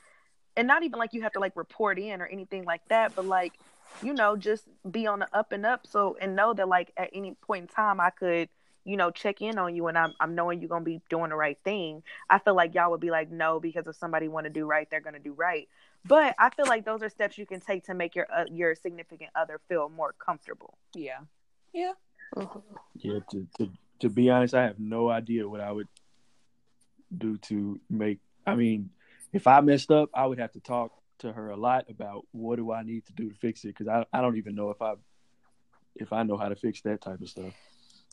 and not even like you have to like report in or anything like that, but like, you know, just be on the up and up so and know that like at any point in time I could you know, check in on you and I'm I'm knowing you're gonna be doing the right thing. I feel like y'all would be like, no, because if somebody want to do right, they're gonna do right. But I feel like those are steps you can take to make your uh, your significant other feel more comfortable. Yeah, yeah, yeah. To, to to be honest, I have no idea what I would do to make. I mean, if I messed up, I would have to talk to her a lot about what do I need to do to fix it because I I don't even know if I if I know how to fix that type of stuff.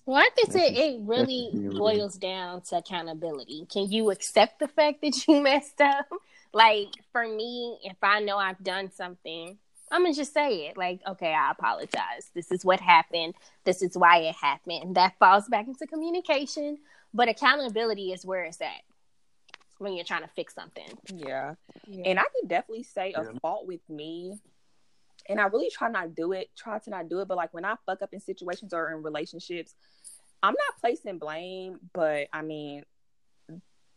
Well, I think it, it really boils down to accountability. Can you accept the fact that you messed up? Like for me, if I know I've done something, I'm gonna just say it. Like, okay, I apologize. This is what happened. This is why it happened. And that falls back into communication. But accountability is where it's at when you're trying to fix something. Yeah. yeah. And I can definitely say a fault with me and I really try not to do it, try to not do it. But like when I fuck up in situations or in relationships, I'm not placing blame, but I mean,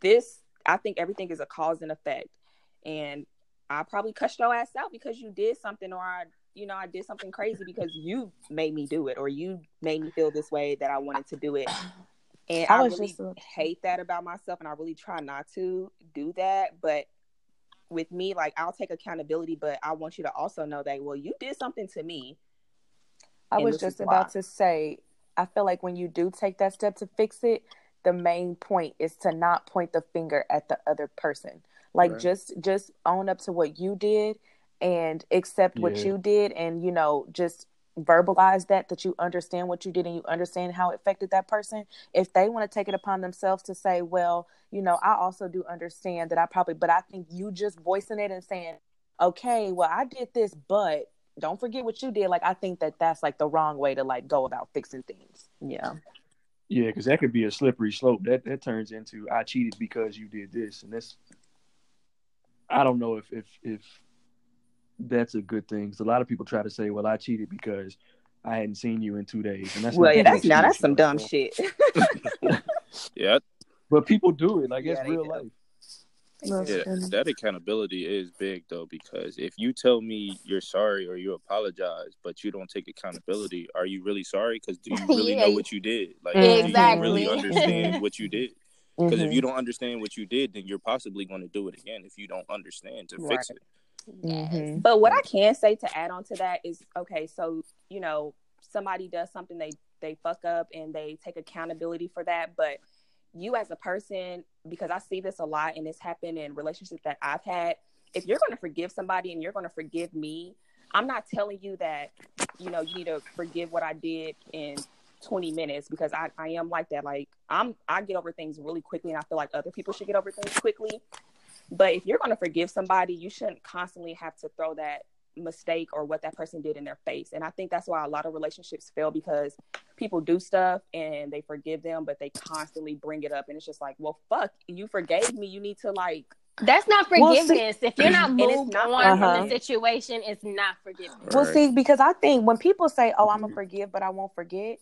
this I think everything is a cause and effect. And I probably cussed your ass out because you did something or I you know, I did something crazy because you made me do it or you made me feel this way that I wanted to do it. And I, I really just... hate that about myself and I really try not to do that. But with me, like I'll take accountability, but I want you to also know that well, you did something to me. I was just about to say, I feel like when you do take that step to fix it, the main point is to not point the finger at the other person. Like right. just just own up to what you did and accept yeah. what you did and you know just verbalize that that you understand what you did and you understand how it affected that person if they want to take it upon themselves to say well you know i also do understand that i probably but i think you just voicing it and saying okay well i did this but don't forget what you did like i think that that's like the wrong way to like go about fixing things yeah. Yeah because that could be a slippery slope. That that turns into i cheated because you did this and that's i don't know if if if that's a good thing. Because a lot of people try to say, "Well, I cheated because I hadn't seen you in two days," and that's well, yeah, that's now that's some dumb shit. yeah, but people do it like yeah, it's real do. life. Yeah, that accountability is big though because if you tell me you're sorry or you apologize, but you don't take accountability, are you really sorry? Because do you really yeah. know what you did? Like, exactly. do you really understand what you did? Because mm-hmm. if you don't understand what you did, then you're possibly going to do it again if you don't understand to right. fix it. Mm-hmm. But what I can say to add on to that is okay, so you know, somebody does something they they fuck up and they take accountability for that, but you as a person because I see this a lot and it's happened in relationships that I've had, if you're going to forgive somebody and you're going to forgive me, I'm not telling you that you know, you need to forgive what I did in 20 minutes because I, I am like that. Like I'm I get over things really quickly and I feel like other people should get over things quickly. But if you're going to forgive somebody, you shouldn't constantly have to throw that mistake or what that person did in their face. And I think that's why a lot of relationships fail because people do stuff and they forgive them, but they constantly bring it up. And it's just like, well, fuck, you forgave me. You need to like that's not forgiveness. Well, see, if you're not moved not, on uh-huh. from the situation, it's not forgiveness. Well, see, because I think when people say, "Oh, I'm gonna forgive, but I won't forget,"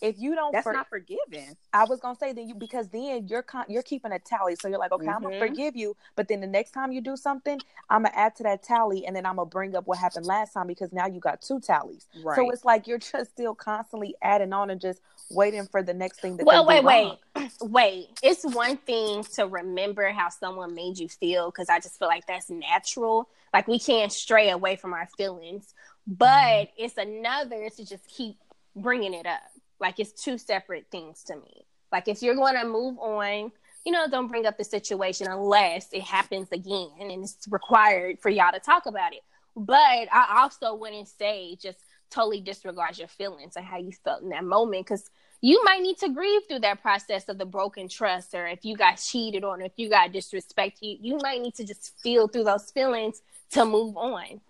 if you don't, that's for- not forgiving. I was gonna say then you because then you're con- you're keeping a tally, so you're like, okay, mm-hmm. I'm gonna forgive you, but then the next time you do something, I'm gonna add to that tally, and then I'm gonna bring up what happened last time because now you got two tallies. Right. So it's like you're just still constantly adding on and just waiting for the next thing that. Well, wait, wait, wait. It's one thing to remember how someone made you feel because I just feel like that's natural. Like we can't stray away from our feelings, but mm. it's another to just keep bringing it up. Like it's two separate things to me. Like if you're going to move on, you know, don't bring up the situation unless it happens again and it's required for y'all to talk about it. But I also wouldn't say just totally disregard your feelings and how you felt in that moment because you might need to grieve through that process of the broken trust or if you got cheated on or if you got disrespect you you might need to just feel through those feelings to move on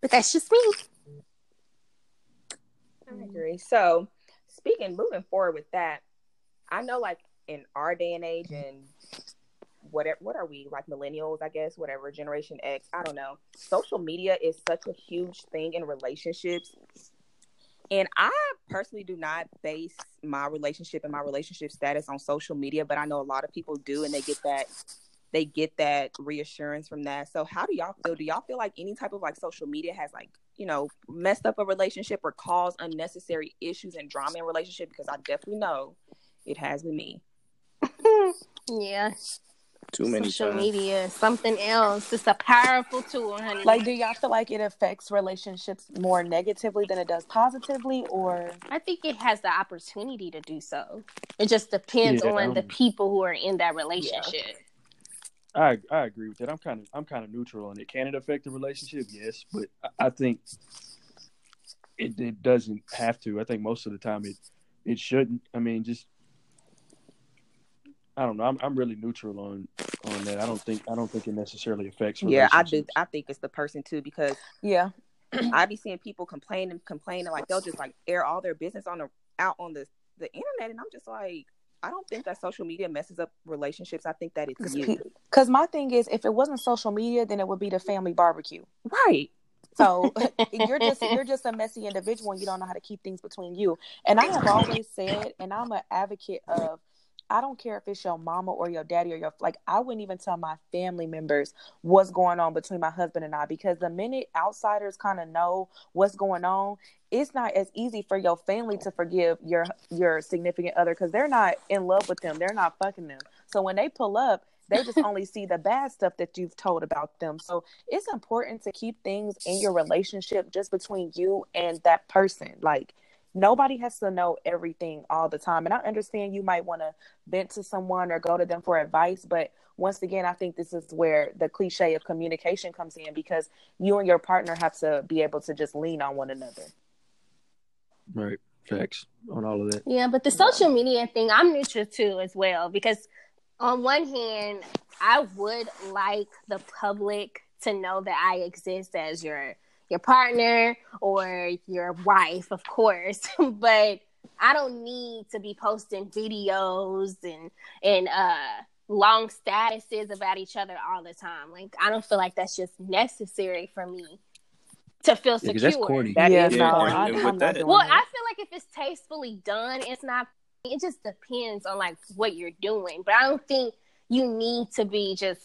but that's just me i mm-hmm. agree. So speaking moving forward with that i know like in our day and age mm-hmm. and whatever what are we like millennials i guess whatever generation x i don't know. Social media is such a huge thing in relationships. And i personally do not base my relationship and my relationship status on social media but i know a lot of people do and they get that they get that reassurance from that. So how do y'all feel? Do y'all feel like any type of like social media has like you know messed up a relationship or caused unnecessary issues and drama in relationship because i definitely know it has with me yeah. Too many Social times. media, something else. It's a powerful tool, honey. Like, do y'all feel like it affects relationships more negatively than it does positively, or I think it has the opportunity to do so. It just depends Yeah, on the um, people who are in that relationship. I I agree with that. I'm kind of I'm kind of neutral on it. Can it affect the relationship? Yes, but I, I think it it doesn't have to. I think most of the time it it shouldn't. I mean, just I don't know. I'm I'm really neutral on on that. I don't think I don't think it necessarily affects. Relationships. Yeah i do i think it's the person too because yeah, I be seeing people complaining, complaining like they'll just like air all their business on the out on the the internet, and I'm just like, I don't think that social media messes up relationships. I think that it's you, because my thing is, if it wasn't social media, then it would be the family barbecue. right? So you're just you're just a messy individual and you don't know how to keep things between you. And I have always said, and I'm an advocate of I don't care if it's your mama or your daddy or your like I wouldn't even tell my family members what's going on between my husband and I because the minute outsiders kind of know what's going on, it's not as easy for your family to forgive your your significant other because they're not in love with them. They're not fucking them. So when they pull up, they just only see the bad stuff that you've told about them. So it's important to keep things in your relationship just between you and that person. Like nobody has to know everything all the time. And I understand you might want to vent to someone or go to them for advice, but once again, I think this is where the cliche of communication comes in because you and your partner have to be able to just lean on one another. right facts on all of that. Yeah, but the social media thing, I'm neutral too as well because on one hand, I would like the public to know that I exist as your your partner or your wife, of course, but I don't need to be posting videos and and uh long statuses about each other all the time. Like I don't feel like that's just necessary for me to feel Yeah, that's corny. That yeah, is no, corny. I, I'm not that- Well. I feel like if it's tastefully done, it's not. It just depends on like what you're doing, but I don't think you need to be just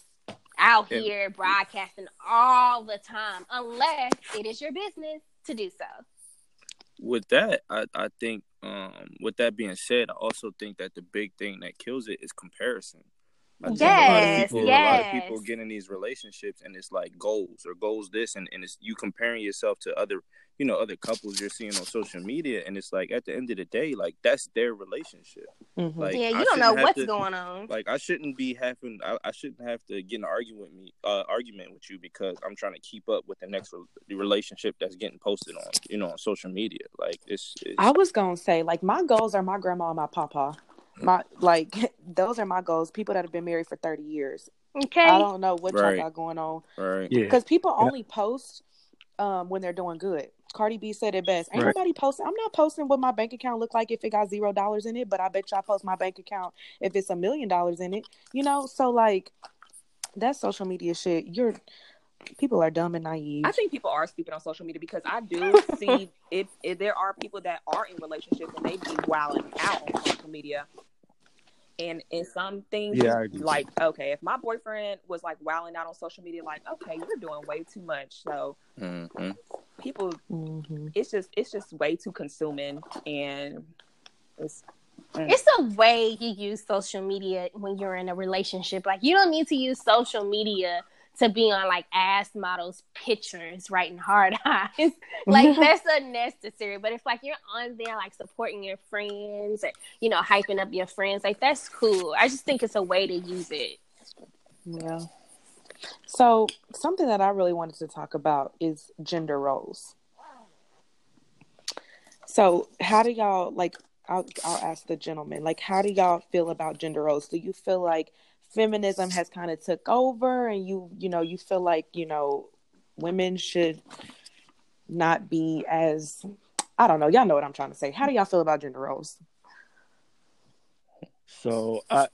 out here broadcasting all the time unless it is your business to do so. with that, I, I think um, with that being said, I also think that the big thing that kills it is comparison. I think a lot of Yes, people, a lot of people get in these relationships and it's like goals or goals this and, and it's you comparing yourself to other you know other couples you're seeing on social media and it's like at the end of the day like that's their relationship Mhm. like yeah, I you don't know what's to- going on. like I shouldn't be having I, I shouldn't have to get an argument with me uh, argument with you because I'm trying to keep up with the next re- the relationship that's getting posted on you know on social media like it's, it's I was gonna say, like, my goals are my grandma and my papa. My like those are my goals. People that have been married for thirty years. Okay, I don't know what Right. y'all got going on right Yeah, because people Yeah. only post um when they're doing good. Cardi B said it best. Ain't Right. nobody posting. I'm not posting what my bank account look like if it got zero dollars in it, but I bet you I post my bank account if it's a million dollars in it. You know, so like that social media shit. You're people are dumb and naive. I think people are stupid on social media because I do see if, if there are people that are in relationships and they be wilding out on social media. And in some things, Yeah, like okay, if my boyfriend was like wilding out on social media, like okay, you're doing way too much. So hmm people, Mhm. it's just it's just way too consuming, and it's it's a way you use social media when you're in a relationship. Like you don't need to use social media to be on like ass models pictures writing hard eyes. like that's unnecessary. But if like you're on there like supporting your friends, or, you know, hyping up your friends, like that's cool. I just think it's a way to use it. Yeah. So something that I really wanted to talk about is gender roles. So how do y'all like? I'll I'll ask the gentleman. Like, how do y'all feel about gender roles? Do you feel like feminism has kind of took over, and you you know you feel like you know women should not be as I don't know. Y'all know what I'm trying to say. How do y'all feel about gender roles? So I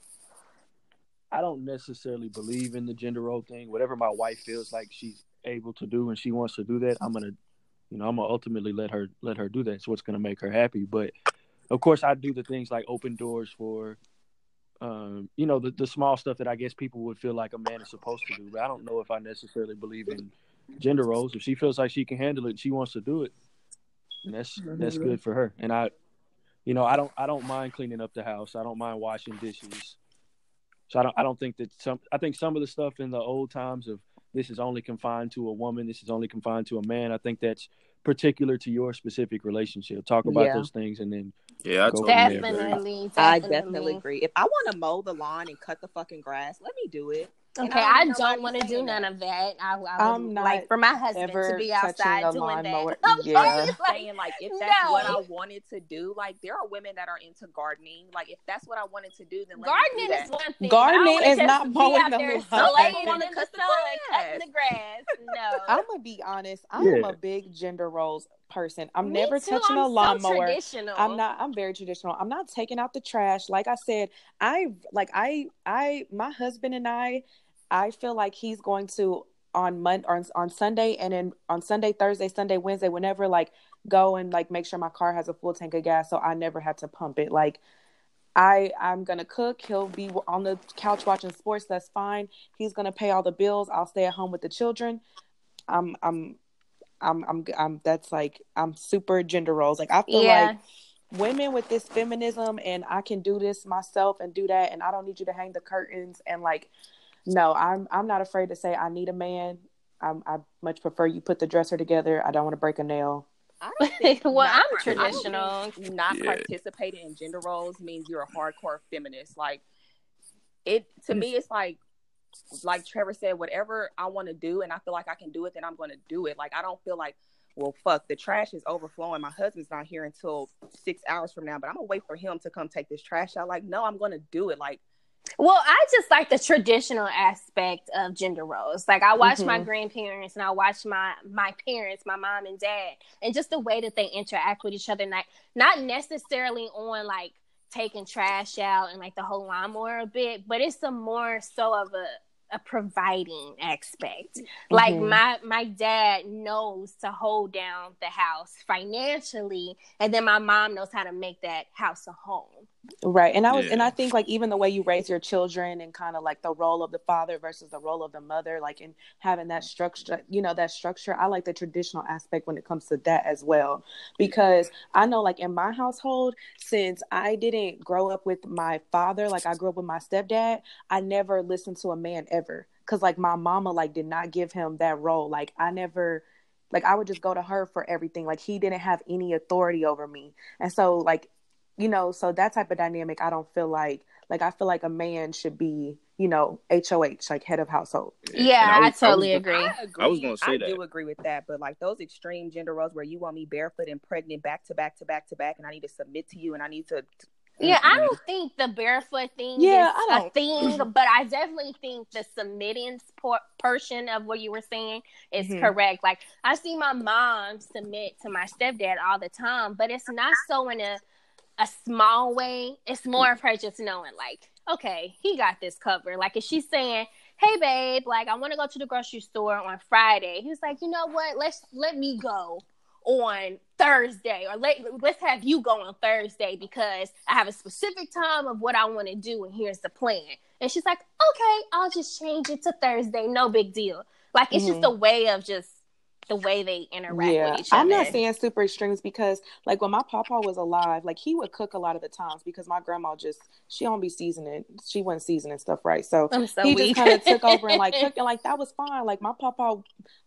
I don't necessarily believe in the gender role thing. Whatever my wife feels like she's able to do and she wants to do that, I'm gonna, you know, I'm gonna ultimately let her let her do that. It's what's gonna make her happy. But of course, I do the things like open doors for, um, you know, the the small stuff that I guess people would feel like a man is supposed to do. But I don't know if I necessarily believe in gender roles. If she feels like she can handle it, she wants to do it. and that's that's good for her. And I, you know, I don't I don't mind cleaning up the house. I don't mind washing dishes. So I don't I don't think that some I think some of the stuff in the old times of this is only confined to a woman, this is only confined to a man. I think that's particular to your specific relationship. Talk about yeah. those things and then yeah, I definitely, definitely, I definitely agree. If I want to mow the lawn and cut the fucking grass, let me do it. Okay, I don't want to do none of that. I, I am not like for my husband to be outside doing that. yeah, saying like if that's no. what I wanted to do, like there are women that are into gardening. Like if that's what I wanted to do, then gardening is one thing. Gardening is not mowing the lawn. I want to cut the cutting the grass. No, I'm gonna be honest. I'm yeah. a big gender roles person. I'm Me never too. touching I'm a lawnmower. So I'm not. I'm very traditional. I'm not taking out the trash. Like I said, I like I I my husband and I I feel like he's going to on Monday on, on Sunday and then on Sunday, Thursday, Sunday, Wednesday, whenever like go and like make sure my car has a full tank of gas so I never had to pump it. Like I I'm gonna cook. He'll be on the couch watching sports. That's fine. He's gonna pay all the bills. I'll stay at home with the children. I'm I'm I'm I'm I'm that's like I'm super gender roles. Like I feel yeah. like women with this feminism and I can do this myself and do that and I don't need you to hang the curtains and like no, I'm I'm not afraid to say I need a man. I'm, I much prefer you put the dresser together. I don't want to break a nail. I don't think well, I'm traditional. Not yeah. participating in gender roles means you're a hardcore feminist. Like it to mm. me, it's like like Trevor said, whatever I want to do and I feel like I can do it, then I'm going to do it. Like I don't feel like, well, fuck, the trash is overflowing. My husband's not here until six hours from now, but I'm gonna wait for him to come take this trash out. Like, no, I'm going to do it. Like well, I just like the traditional aspect of gender roles. Like I watch mm-hmm. my grandparents and I watch my my parents, my mom and dad, and just the way that they interact with each other. Like not necessarily on like taking trash out and like the whole lawnmower a bit, but it's a more so of a a providing aspect. Mm-hmm. Like my my dad knows to hold down the house financially, and then my mom knows how to make that house a home. Right. And I was yeah. and I think like even the way you raise your children and kind of like the role of the father versus the role of the mother, like in having that structure, you know, that structure, I like the traditional aspect when it comes to that as well. Because I know like in my household, since I didn't grow up with my father, like I grew up with my stepdad, I never listened to a man ever. Cause like my mama like did not give him that role. Like I never like I would just go to her for everything. Like he didn't have any authority over me. And so like you know, so that type of dynamic, I don't feel like like I feel like a man should be, you know, HOH, like head of household. Yeah, I, was, I, totally I was, agree. I agree. I was going to say I that. do agree with that, but like those extreme gender roles where you want me barefoot and pregnant back to back to back to back, and I need to submit to you, and I need to. Yeah, I don't think the barefoot thing yeah, is a thing, but I definitely think the submitting portion of what you were saying is mm-hmm. correct. Like I see my mom submit to my stepdad all the time, but it's not so in a a small way. It's more of her just knowing, like, okay, he got this covered. Like, if she's saying, "Hey, babe, like, I want to go to the grocery store on Friday," he's like, "You know what? Let's let me go on Thursday, or let let's have you go on Thursday because I have a specific time of what I want to do, and here's the plan." And she's like, "Okay, I'll just change it to Thursday. No big deal." Like, it's mm-hmm. just a way of just the way they interact yeah, with each other. I'm not saying super extremes because like when my papa was alive, like he would cook a lot of the times because my grandma just she don't be seasoning she wasn't seasoning stuff right. So, so he weak. just kind of took over and like cooking like that was fine. Like my papa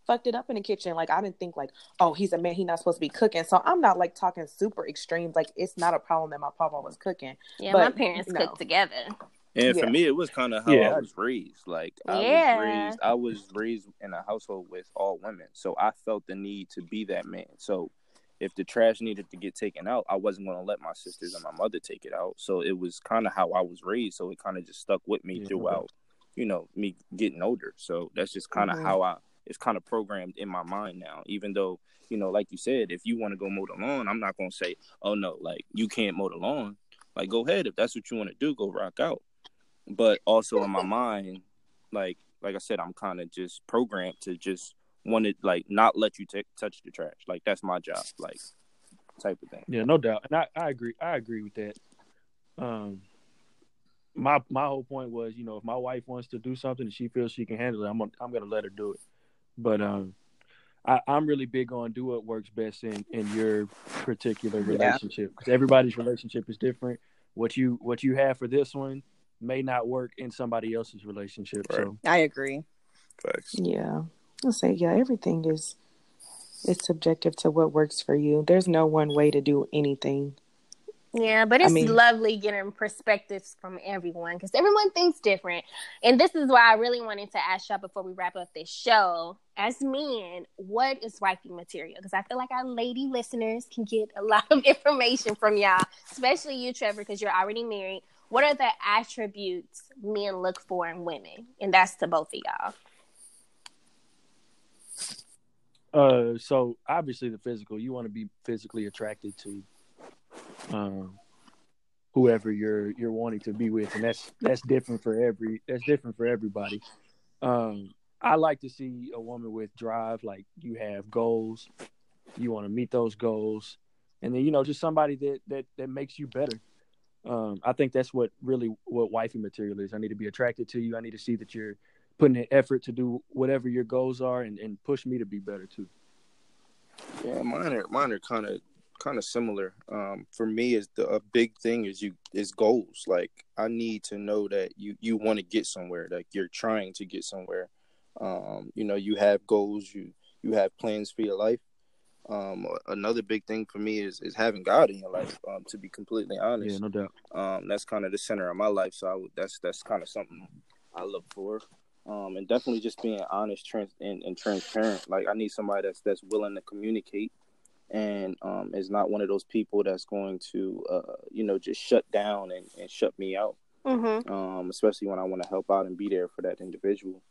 fucked it up in the kitchen. Like I didn't think like, oh, he's a man, he's not supposed to be cooking. So I'm not like talking super extremes. Like it's not a problem that my papa was cooking. Yeah, but, my parents no. cooked together. And yeah. for me, it was kind of how yeah. I was raised. Like I yeah. was raised, I was raised in a household with all women, so I felt the need to be that man. So if the trash needed to get taken out, I wasn't going to let my sisters and my mother take it out. So it was kind of how I was raised. So it kind of just stuck with me yeah. throughout, you know, me getting older. So that's just kind of mm-hmm. how I. It's kind of programmed in my mind now. Even though you know, like you said, if you want to go mow the lawn, I'm not going to say, "Oh no, like you can't mow the lawn." Like go ahead if that's what you want to do, go rock out but also in my mind, like like I said, I'm kind of just programmed to just want to like not let you t- touch the trash. Like that's my job, like type of thing. Yeah, no doubt, and I, I agree. I agree with that. Um, my my whole point was, you know, if my wife wants to do something and she feels she can handle it, I'm gonna, I'm gonna let her do it. But um, I, am really big on do what works best in in your particular relationship because yeah. everybody's relationship is different. What you what you have for this one may not work in somebody else's relationship. Right. So I agree. Facts. Yeah, I'll say yeah. Everything is it's subjective to what works for you. There's no one way to do anything. Yeah, but it's I mean, lovely getting perspectives from everyone because everyone thinks different. And this is why I really wanted to ask y'all before we wrap up this show as men, what is wifey material? Because I feel like our lady listeners can get a lot of information from y'all, especially you, Trevor, because you're already married. What are the attributes men look for in women? And that's to both of y'all. Uh, so obviously the physical, you want to be physically attracted to um, whoever you're you're wanting to be with, and that's that's different for every that's different for everybody. Um, I like to see a woman with drive, like you have goals, you want to meet those goals, and then you know just somebody that that that makes you better. Um, I think that's what really what wifey material is. I need to be attracted to you. I need to see that you're putting an effort to do whatever your goals are and, and push me to be better too. Yeah, mine are mine are kind of kind of similar. Um, for me, is the a big thing is you is goals. Like I need to know that you you want to get somewhere. Like you're trying to get somewhere. Um, you know, you have goals. You you have plans for your life. Um, another big thing for me is is having God in your life. Um, to be completely honest, yeah, no doubt. Um, that's kind of the center of my life. So I would, that's that's kind of something I look for. Um, and definitely just being honest, trans- and, and transparent. Like I need somebody that's that's willing to communicate and um, is not one of those people that's going to, uh, you know, just shut down and, and shut me out. Mm-hmm. Um, especially when I want to help out and be there for that individual.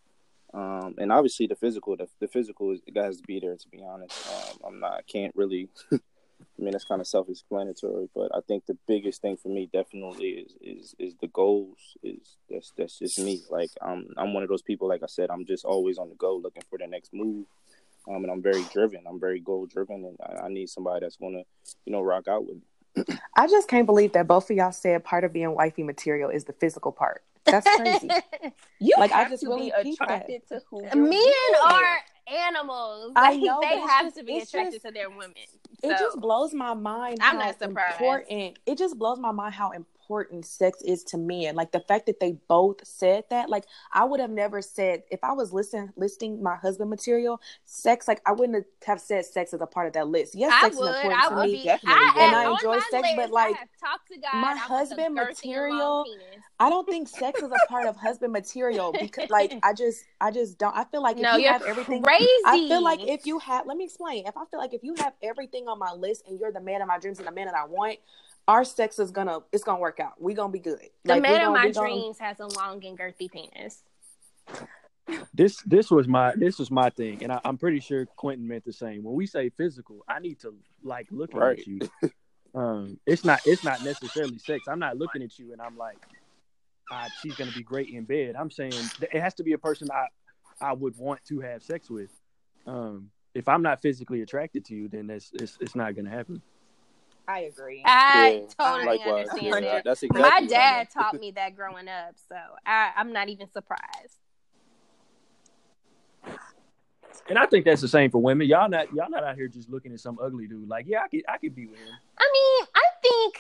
Um, and obviously the physical, the, the physical is, has to be there. To be honest, um, I'm not, I can't really. I mean, it's kind of self-explanatory, but I think the biggest thing for me definitely is is is the goals. Is that's that's just me. Like I'm I'm one of those people. Like I said, I'm just always on the go, looking for the next move um, and I'm very driven. I'm very goal driven, and I, I, need somebody that's gonna, you know, rock out with me. I just can't believe that both of y'all said part of being wifey material is the physical part. That's crazy. you like I just really attracted to who men are animals. Like, I know they have just, to be attracted just, to their women. So. It just blows my mind. I'm not surprised. Important. It just blows my mind how important important sex is to men. Like the fact that they both said that, like I would have never said if I was listening listing my husband material, sex, like I wouldn't have said sex as a part of that list. Yes, sex would, is important I to me, be, I, and I enjoy sex, list, but like my husband material, I don't think sex is a part of husband material because like I just I just don't I feel like if no, you have everything crazy. I feel like if you have let me explain. If I feel like if you have everything on my list and you're the man of my dreams and the man that I want, our sex is gonna it's gonna work out. We're gonna be good. The like, man of my dreams gonna... has a long and girthy penis. This this was my this was my thing, and I, am pretty sure Quentin meant the same. When we say physical, I need to like look right. at you. Um, it's not it's not necessarily sex. I'm not looking at you and I'm like, ah, she's gonna be great in bed. I'm saying it has to be a person I I would want to have sex with. Um, if I'm not physically attracted to you, then that's it's, it's not gonna happen. I agree. I yeah, totally likewise. understand yeah, That's exactly My dad taught me that growing up, so I, I'm not even surprised. And I think that's the same for women. Y'all not y'all not out here just looking at some ugly dude. Like, yeah, I could I could be with him. I mean, I think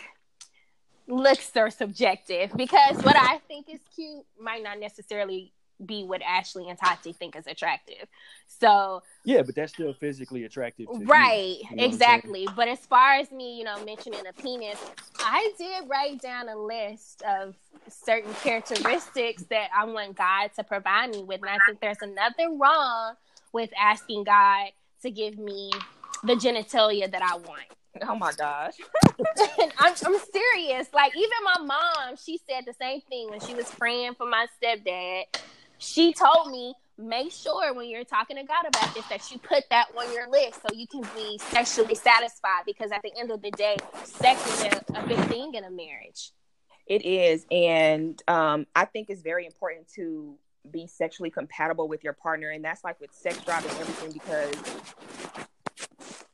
looks are subjective because what I think is cute might not necessarily be what Ashley and Tati think is attractive. So yeah, but that's still physically attractive, right? You, you know exactly. But as far as me, you know, mentioning a penis, I did write down a list of certain characteristics that I want God to provide me with, and I think there's nothing wrong with asking God to give me the genitalia that I want. Oh my gosh. I'm, I'm serious. Like, even my mom, she said the same thing when she was praying for my stepdad she told me make sure when you're talking to God about this that you put that on your list so you can be sexually satisfied because at the end of the day, sex is a, a big thing in a marriage. It is, and um, I think it's very important to be sexually compatible with your partner, and that's like with sex drive and everything because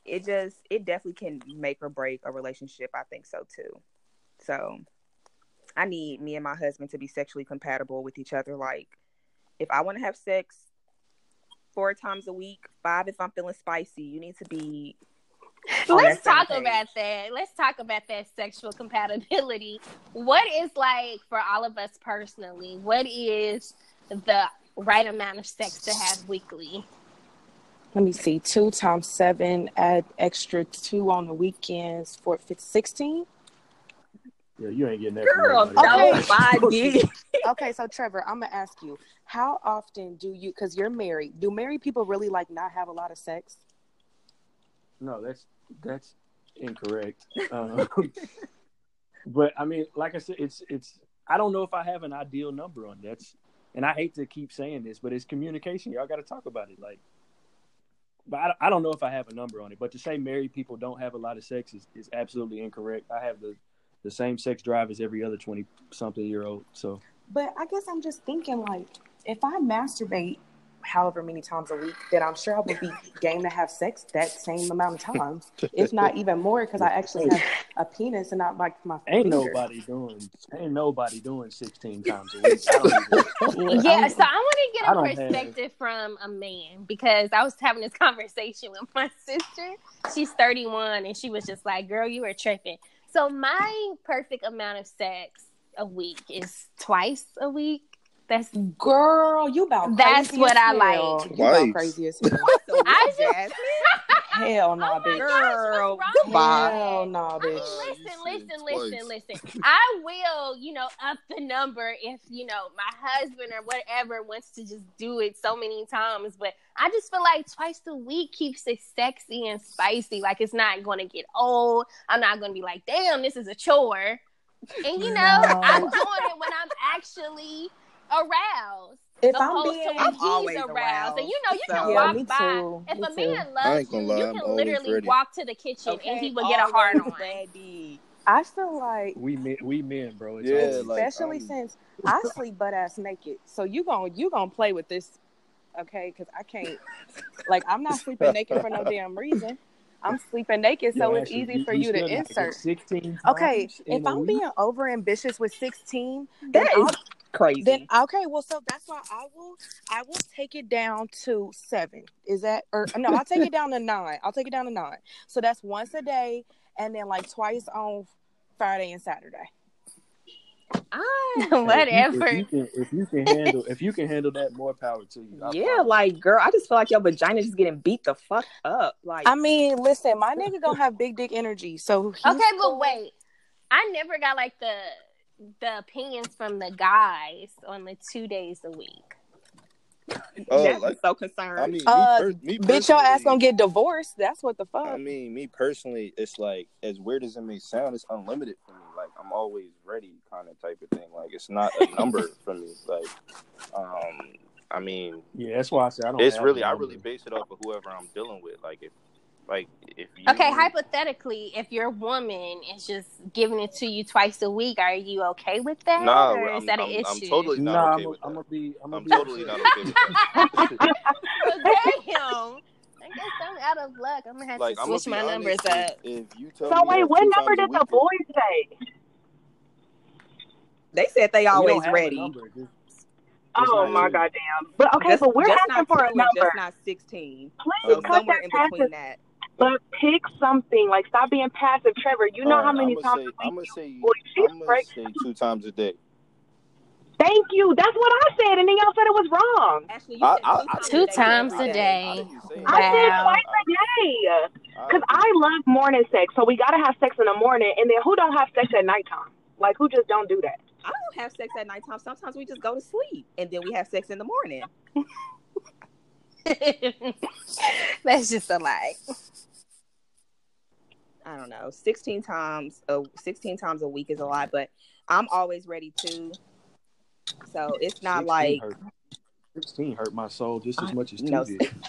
it just it definitely can make or break a relationship. I think so too. So I need me and my husband to be sexually compatible with each other. Like if I want to have sex four times a week, five if I'm feeling spicy, you need to be Let's talk page. about that. Let's talk about that sexual compatibility. What is like for all of us personally? What is the right amount of sex to have weekly? Let me see. Two times seven, add extra two on the weekends for 16. Yeah, you ain't getting that. Girl, okay. okay, so Trevor, I'm gonna ask you, how often do you? Because you're married. Do married people really like not have a lot of sex? No, that's that's incorrect. Um, but I mean, like I said, it's it's. I don't know if I have an ideal number on that's, and I hate to keep saying this, but it's communication. Y'all got to talk about it. Like, but I, I don't know if I have a number on it. But to say married people don't have a lot of sex is, is absolutely incorrect. I have the the same sex drive as every other twenty something year old. So, but I guess I'm just thinking like, if I masturbate however many times a week, then I'm sure I would be game to have sex that same amount of times, if not even more, because I actually have a penis and not like my. Ain't nobody doing. Ain't nobody doing 16 times a week. yeah, so I want to get a perspective have... from a man because I was having this conversation with my sister. She's 31, and she was just like, "Girl, you are tripping." So my perfect amount of sex a week is twice a week. That's girl, you about that's what I like. You about crazy as hell. I just hell no, nah, oh bitch. Girl, goodbye. Hell no, nah, bitch. I mean, listen, listen, listen, listen. I will, you know, up the number if you know my husband or whatever wants to just do it so many times. But I just feel like twice a week keeps it sexy and spicy. Like it's not going to get old. I'm not going to be like, damn, this is a chore. And you know, no. I'm doing it when I'm actually aroused. If I'm being, I'm always aroused. aroused. and you know, you so, can walk by. If me a too. man loves you, lie, you can I'm literally walk to the kitchen okay, and he will get a hard on. Ready. I feel like we men, we men, bro. It's yeah, like, especially since I sleep butt ass naked. So you gonna you gonna play with this, okay? Because I can't. Like I'm not sleeping naked for no damn reason. I'm sleeping naked, so yeah, it's easy you, for you, you to insert. Sixteen. Okay, if I'm week? being over ambitious with sixteen, that is crazy. Then okay, well, so that's why I will I will take it down to seven. Is that or no? I'll take it down to nine. I'll take it down to nine. So that's once a day, and then like twice on Friday and Saturday. Ah, whatever. If you, if you, can, if you can handle, if you can handle that, more power to you. I yeah, promise. like girl, I just feel like your vagina just getting beat the fuck up. Like, I mean, listen, my nigga don't have big dick energy, so okay, cool. but wait, I never got like the the opinions from the guys on the two days a week. Oh, That's like, so concerned. I mean, uh, per- me bitch, your ass gonna get divorced. That's what the fuck. I mean, me personally, it's like as weird as it may sound, it's unlimited for me. Like I'm always ready, kind of type of thing. Like it's not a number for me. Like, um, I mean, yeah, that's why I say I don't. It's really, I really base it off of whoever I'm dealing with. Like if like if you Okay, hypothetically, if your woman is just giving it to you twice a week, are you okay with that? No, nah, or is I'm, that an I'm, issue? I'm totally not nah, okay I'm, with that. I'm gonna be I'm, I'm be totally not okay with that. Damn. I guess I'm out of luck. I'm gonna have like, to switch my honest, numbers if, up. If you tell so wait, what number did the boys say? They said they always ready. Oh my goddamn! But okay, just, but we're asking for a number. Just not sixteen. Please so cut that in between that. But pick something. Like stop being passive, Trevor. You know right, how many I'm times say, I'm gonna say, I'm gonna say two times a day. Thank you. That's what I said, and then y'all said it was wrong. Actually, I, I, two, times a day. I, said twice a day because I love morning sex. So we gotta have sex in the morning, and then who don't have sex at nighttime? Like who just don't do that? I don't have sex at nighttime. Sometimes we just go to sleep, and then we have sex in the morning. That's just a lie. I don't know, 16 times a 16 times a week is a lot, but I'm always ready to. So it's not like hurt. 16 hurt my soul just as much as two did.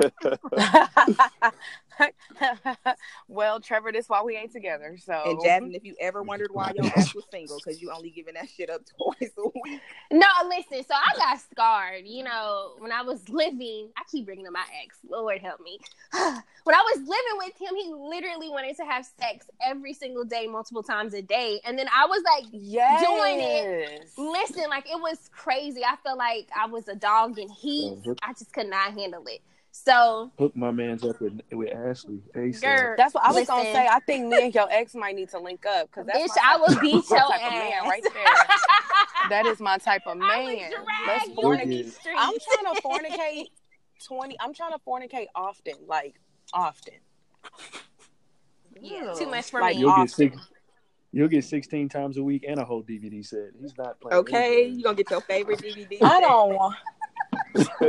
well, Trevor, this why we ain't together. So, and Jasmine, if you ever wondered why your ass was single, because you only giving that shit up twice a week. No, listen. So I got scarred. You know, when I was living, I keep bringing up my ex. Lord help me. when I was living with him, he literally wanted to have sex every single day, multiple times a day, and then I was like yes. doing it. Listen, like it was crazy. I felt like I was a dog in heat. Uh-huh. I just could not handle it. So hook my man's up with with Ashley. Girl, that's what I was listen, gonna say. I think me and your ex might need to link up because that's bitch, I will beat your type ass. of man right there. that is my type of man. Let's fornicate. I'm trying to fornicate twenty. I'm trying to fornicate often, like often. Yeah, too much for like, me. You'll get six. You'll get 16 times a week and a whole DVD set. He's not playing. Okay, you're gonna get your favorite DVD. I don't want.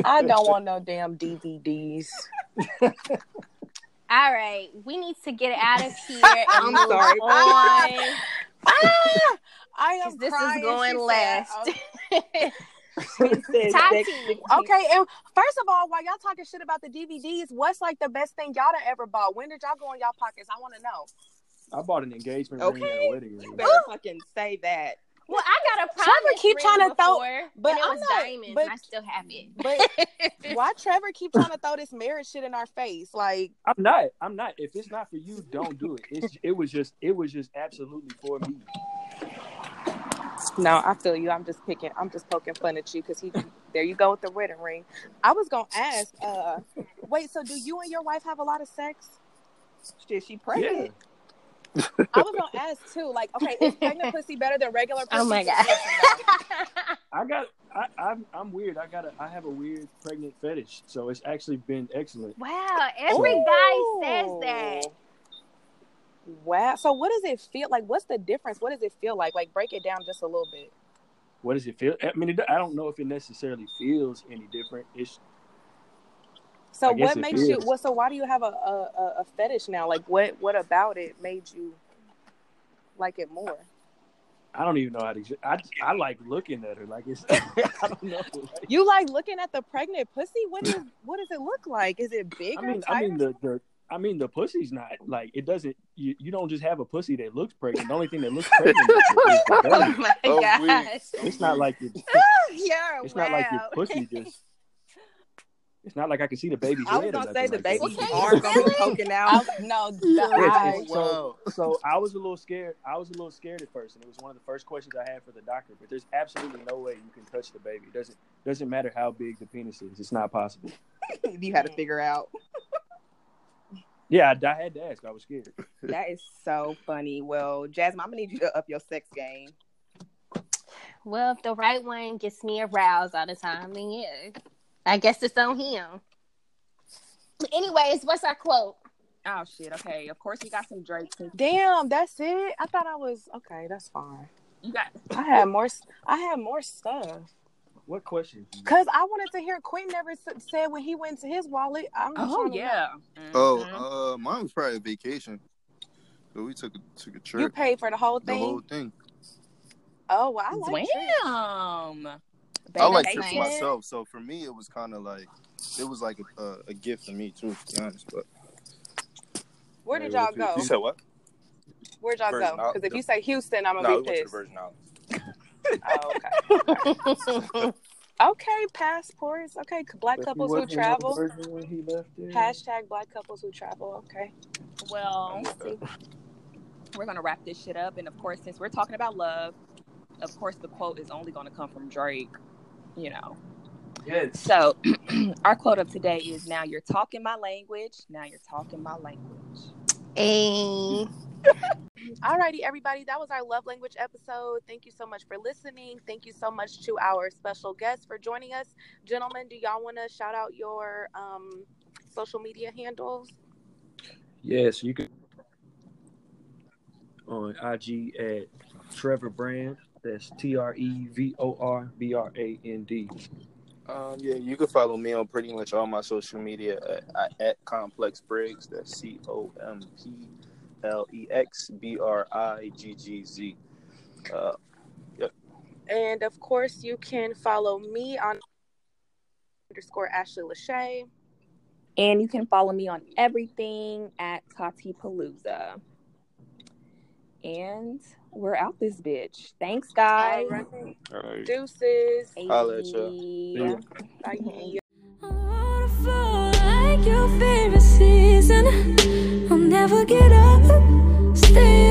I don't want no damn DVDs. All right, we need to get out of here. I'm sorry. On. ah, I am. This crying, is going last. okay, and first of all, while y'all talking shit about the DVDs, what's like the best thing y'all done ever bought? When did y'all go in y'all pockets? I want to know. I bought an engagement okay. ring and a wedding ring. You better fucking say that. Well, I got a promise Trevor keep trying to before, throw, but it I'm was not, diamonds. but, I still have it. But why Trevor keep trying to throw this marriage shit in our face? Like I'm not. I'm not. If it's not for you, don't do it. It's, it was just. It was just absolutely for me. No, I feel you. I'm just picking. I'm just poking fun at you because he. There you go with the wedding ring. I was gonna ask. uh Wait, so do you and your wife have a lot of sex? Did she pregnant? Yeah. I was gonna ask too. Like, okay, is pregnant pussy better than regular pussy? Oh my god! I got. I, I'm. I'm weird. I got. A, I have a weird pregnant fetish. So it's actually been excellent. Wow! Every Ooh. guy says that. Wow. So what does it feel like? What's the difference? What does it feel like? Like, break it down just a little bit. What does it feel? I mean, it, I don't know if it necessarily feels any different. It's So what it makes you? feels. What? So why do you have a, a a fetish now? Like, what what about it made you like it more? I don't even know how to. I I like looking at her. Like it's. I don't know. Like, You like looking at the pregnant pussy? What is what does it look like? Is it big? I mean, I mean the the. I mean the pussy's not like it doesn't. You, you don't just have a pussy that looks pregnant. The only thing that looks pregnant is, is the Oh my Oh, gosh! It's not like it's, yeah, it's wow. not like your pussy just. It's not like I can see the baby's I was head or gonna say the like that. baby's Well, can you arm gonna be poking out. no, Yeah, the so, so I was a little scared. I was a little scared at first, and it was one of the first questions I had for the doctor. But there's absolutely no way you can touch the baby. It doesn't doesn't matter how big the penis is. It's not possible. you had to figure out. Yeah, I, I had to ask. I was scared. That is so funny. Well, Jasmine, I'm gonna need you to up your sex game. Well, if the right one gets me aroused all the time, then yeah, I guess it's on him. Anyways, what's our quote? Oh shit. Okay. Of course, we got some Drake. Damn, that's it. I thought I was okay. That's fine. You got. I had more. I had more stuff What question? because I wanted to hear. Quentin never s- said when he went to his wallet. I'm Oh trying to yeah. Oh, Mhm. uh, mine was probably a vacation. So we took a took a trip. you paid for the whole thing. the thing. whole thing. Oh, well, I like trips. Damn. I like That's trips myself, so for me it was kind of like it was like a, a, a gift for me too, to be honest. But Where did y'all go? you said what? Where'd y'all Virgin go? Because if you say Houston, I'm gonna No, be went to pissed. Virgin Islands. Oh, okay. okay, passports. Okay, black But couples who travel. When he left there. Hashtag black couples who travel. Okay. Well, Okay. we're gonna wrap this shit up, and of course, since we're talking about love, of course, the quote is only gonna come from Drake. You know. Yes. So, our quote of today is "Now you're talking my language. Now you're talking my language." Hey. Alrighty, everybody. That was our love language episode. Thank you so much for listening. Thank you so much to our special guests for joining us. Gentlemen, do y'all want to shout out your um, social media handles? Yes, you can on IG at Trevor Brand. That's T R E V O R B R A N D. Um, yeah, you can follow me on pretty much all my social media at, at Complex Briggz. That's C O M P L E X B R I G G Z. Uh, And of course, you can follow me on underscore Ashley Lashay. And you can follow me on everything at Tati Palooza. And we're out this bitch. Thanks, guys. All right. All right. Deuces. I'll let you. Bye. Like your favorite season, I'll never get up, stay.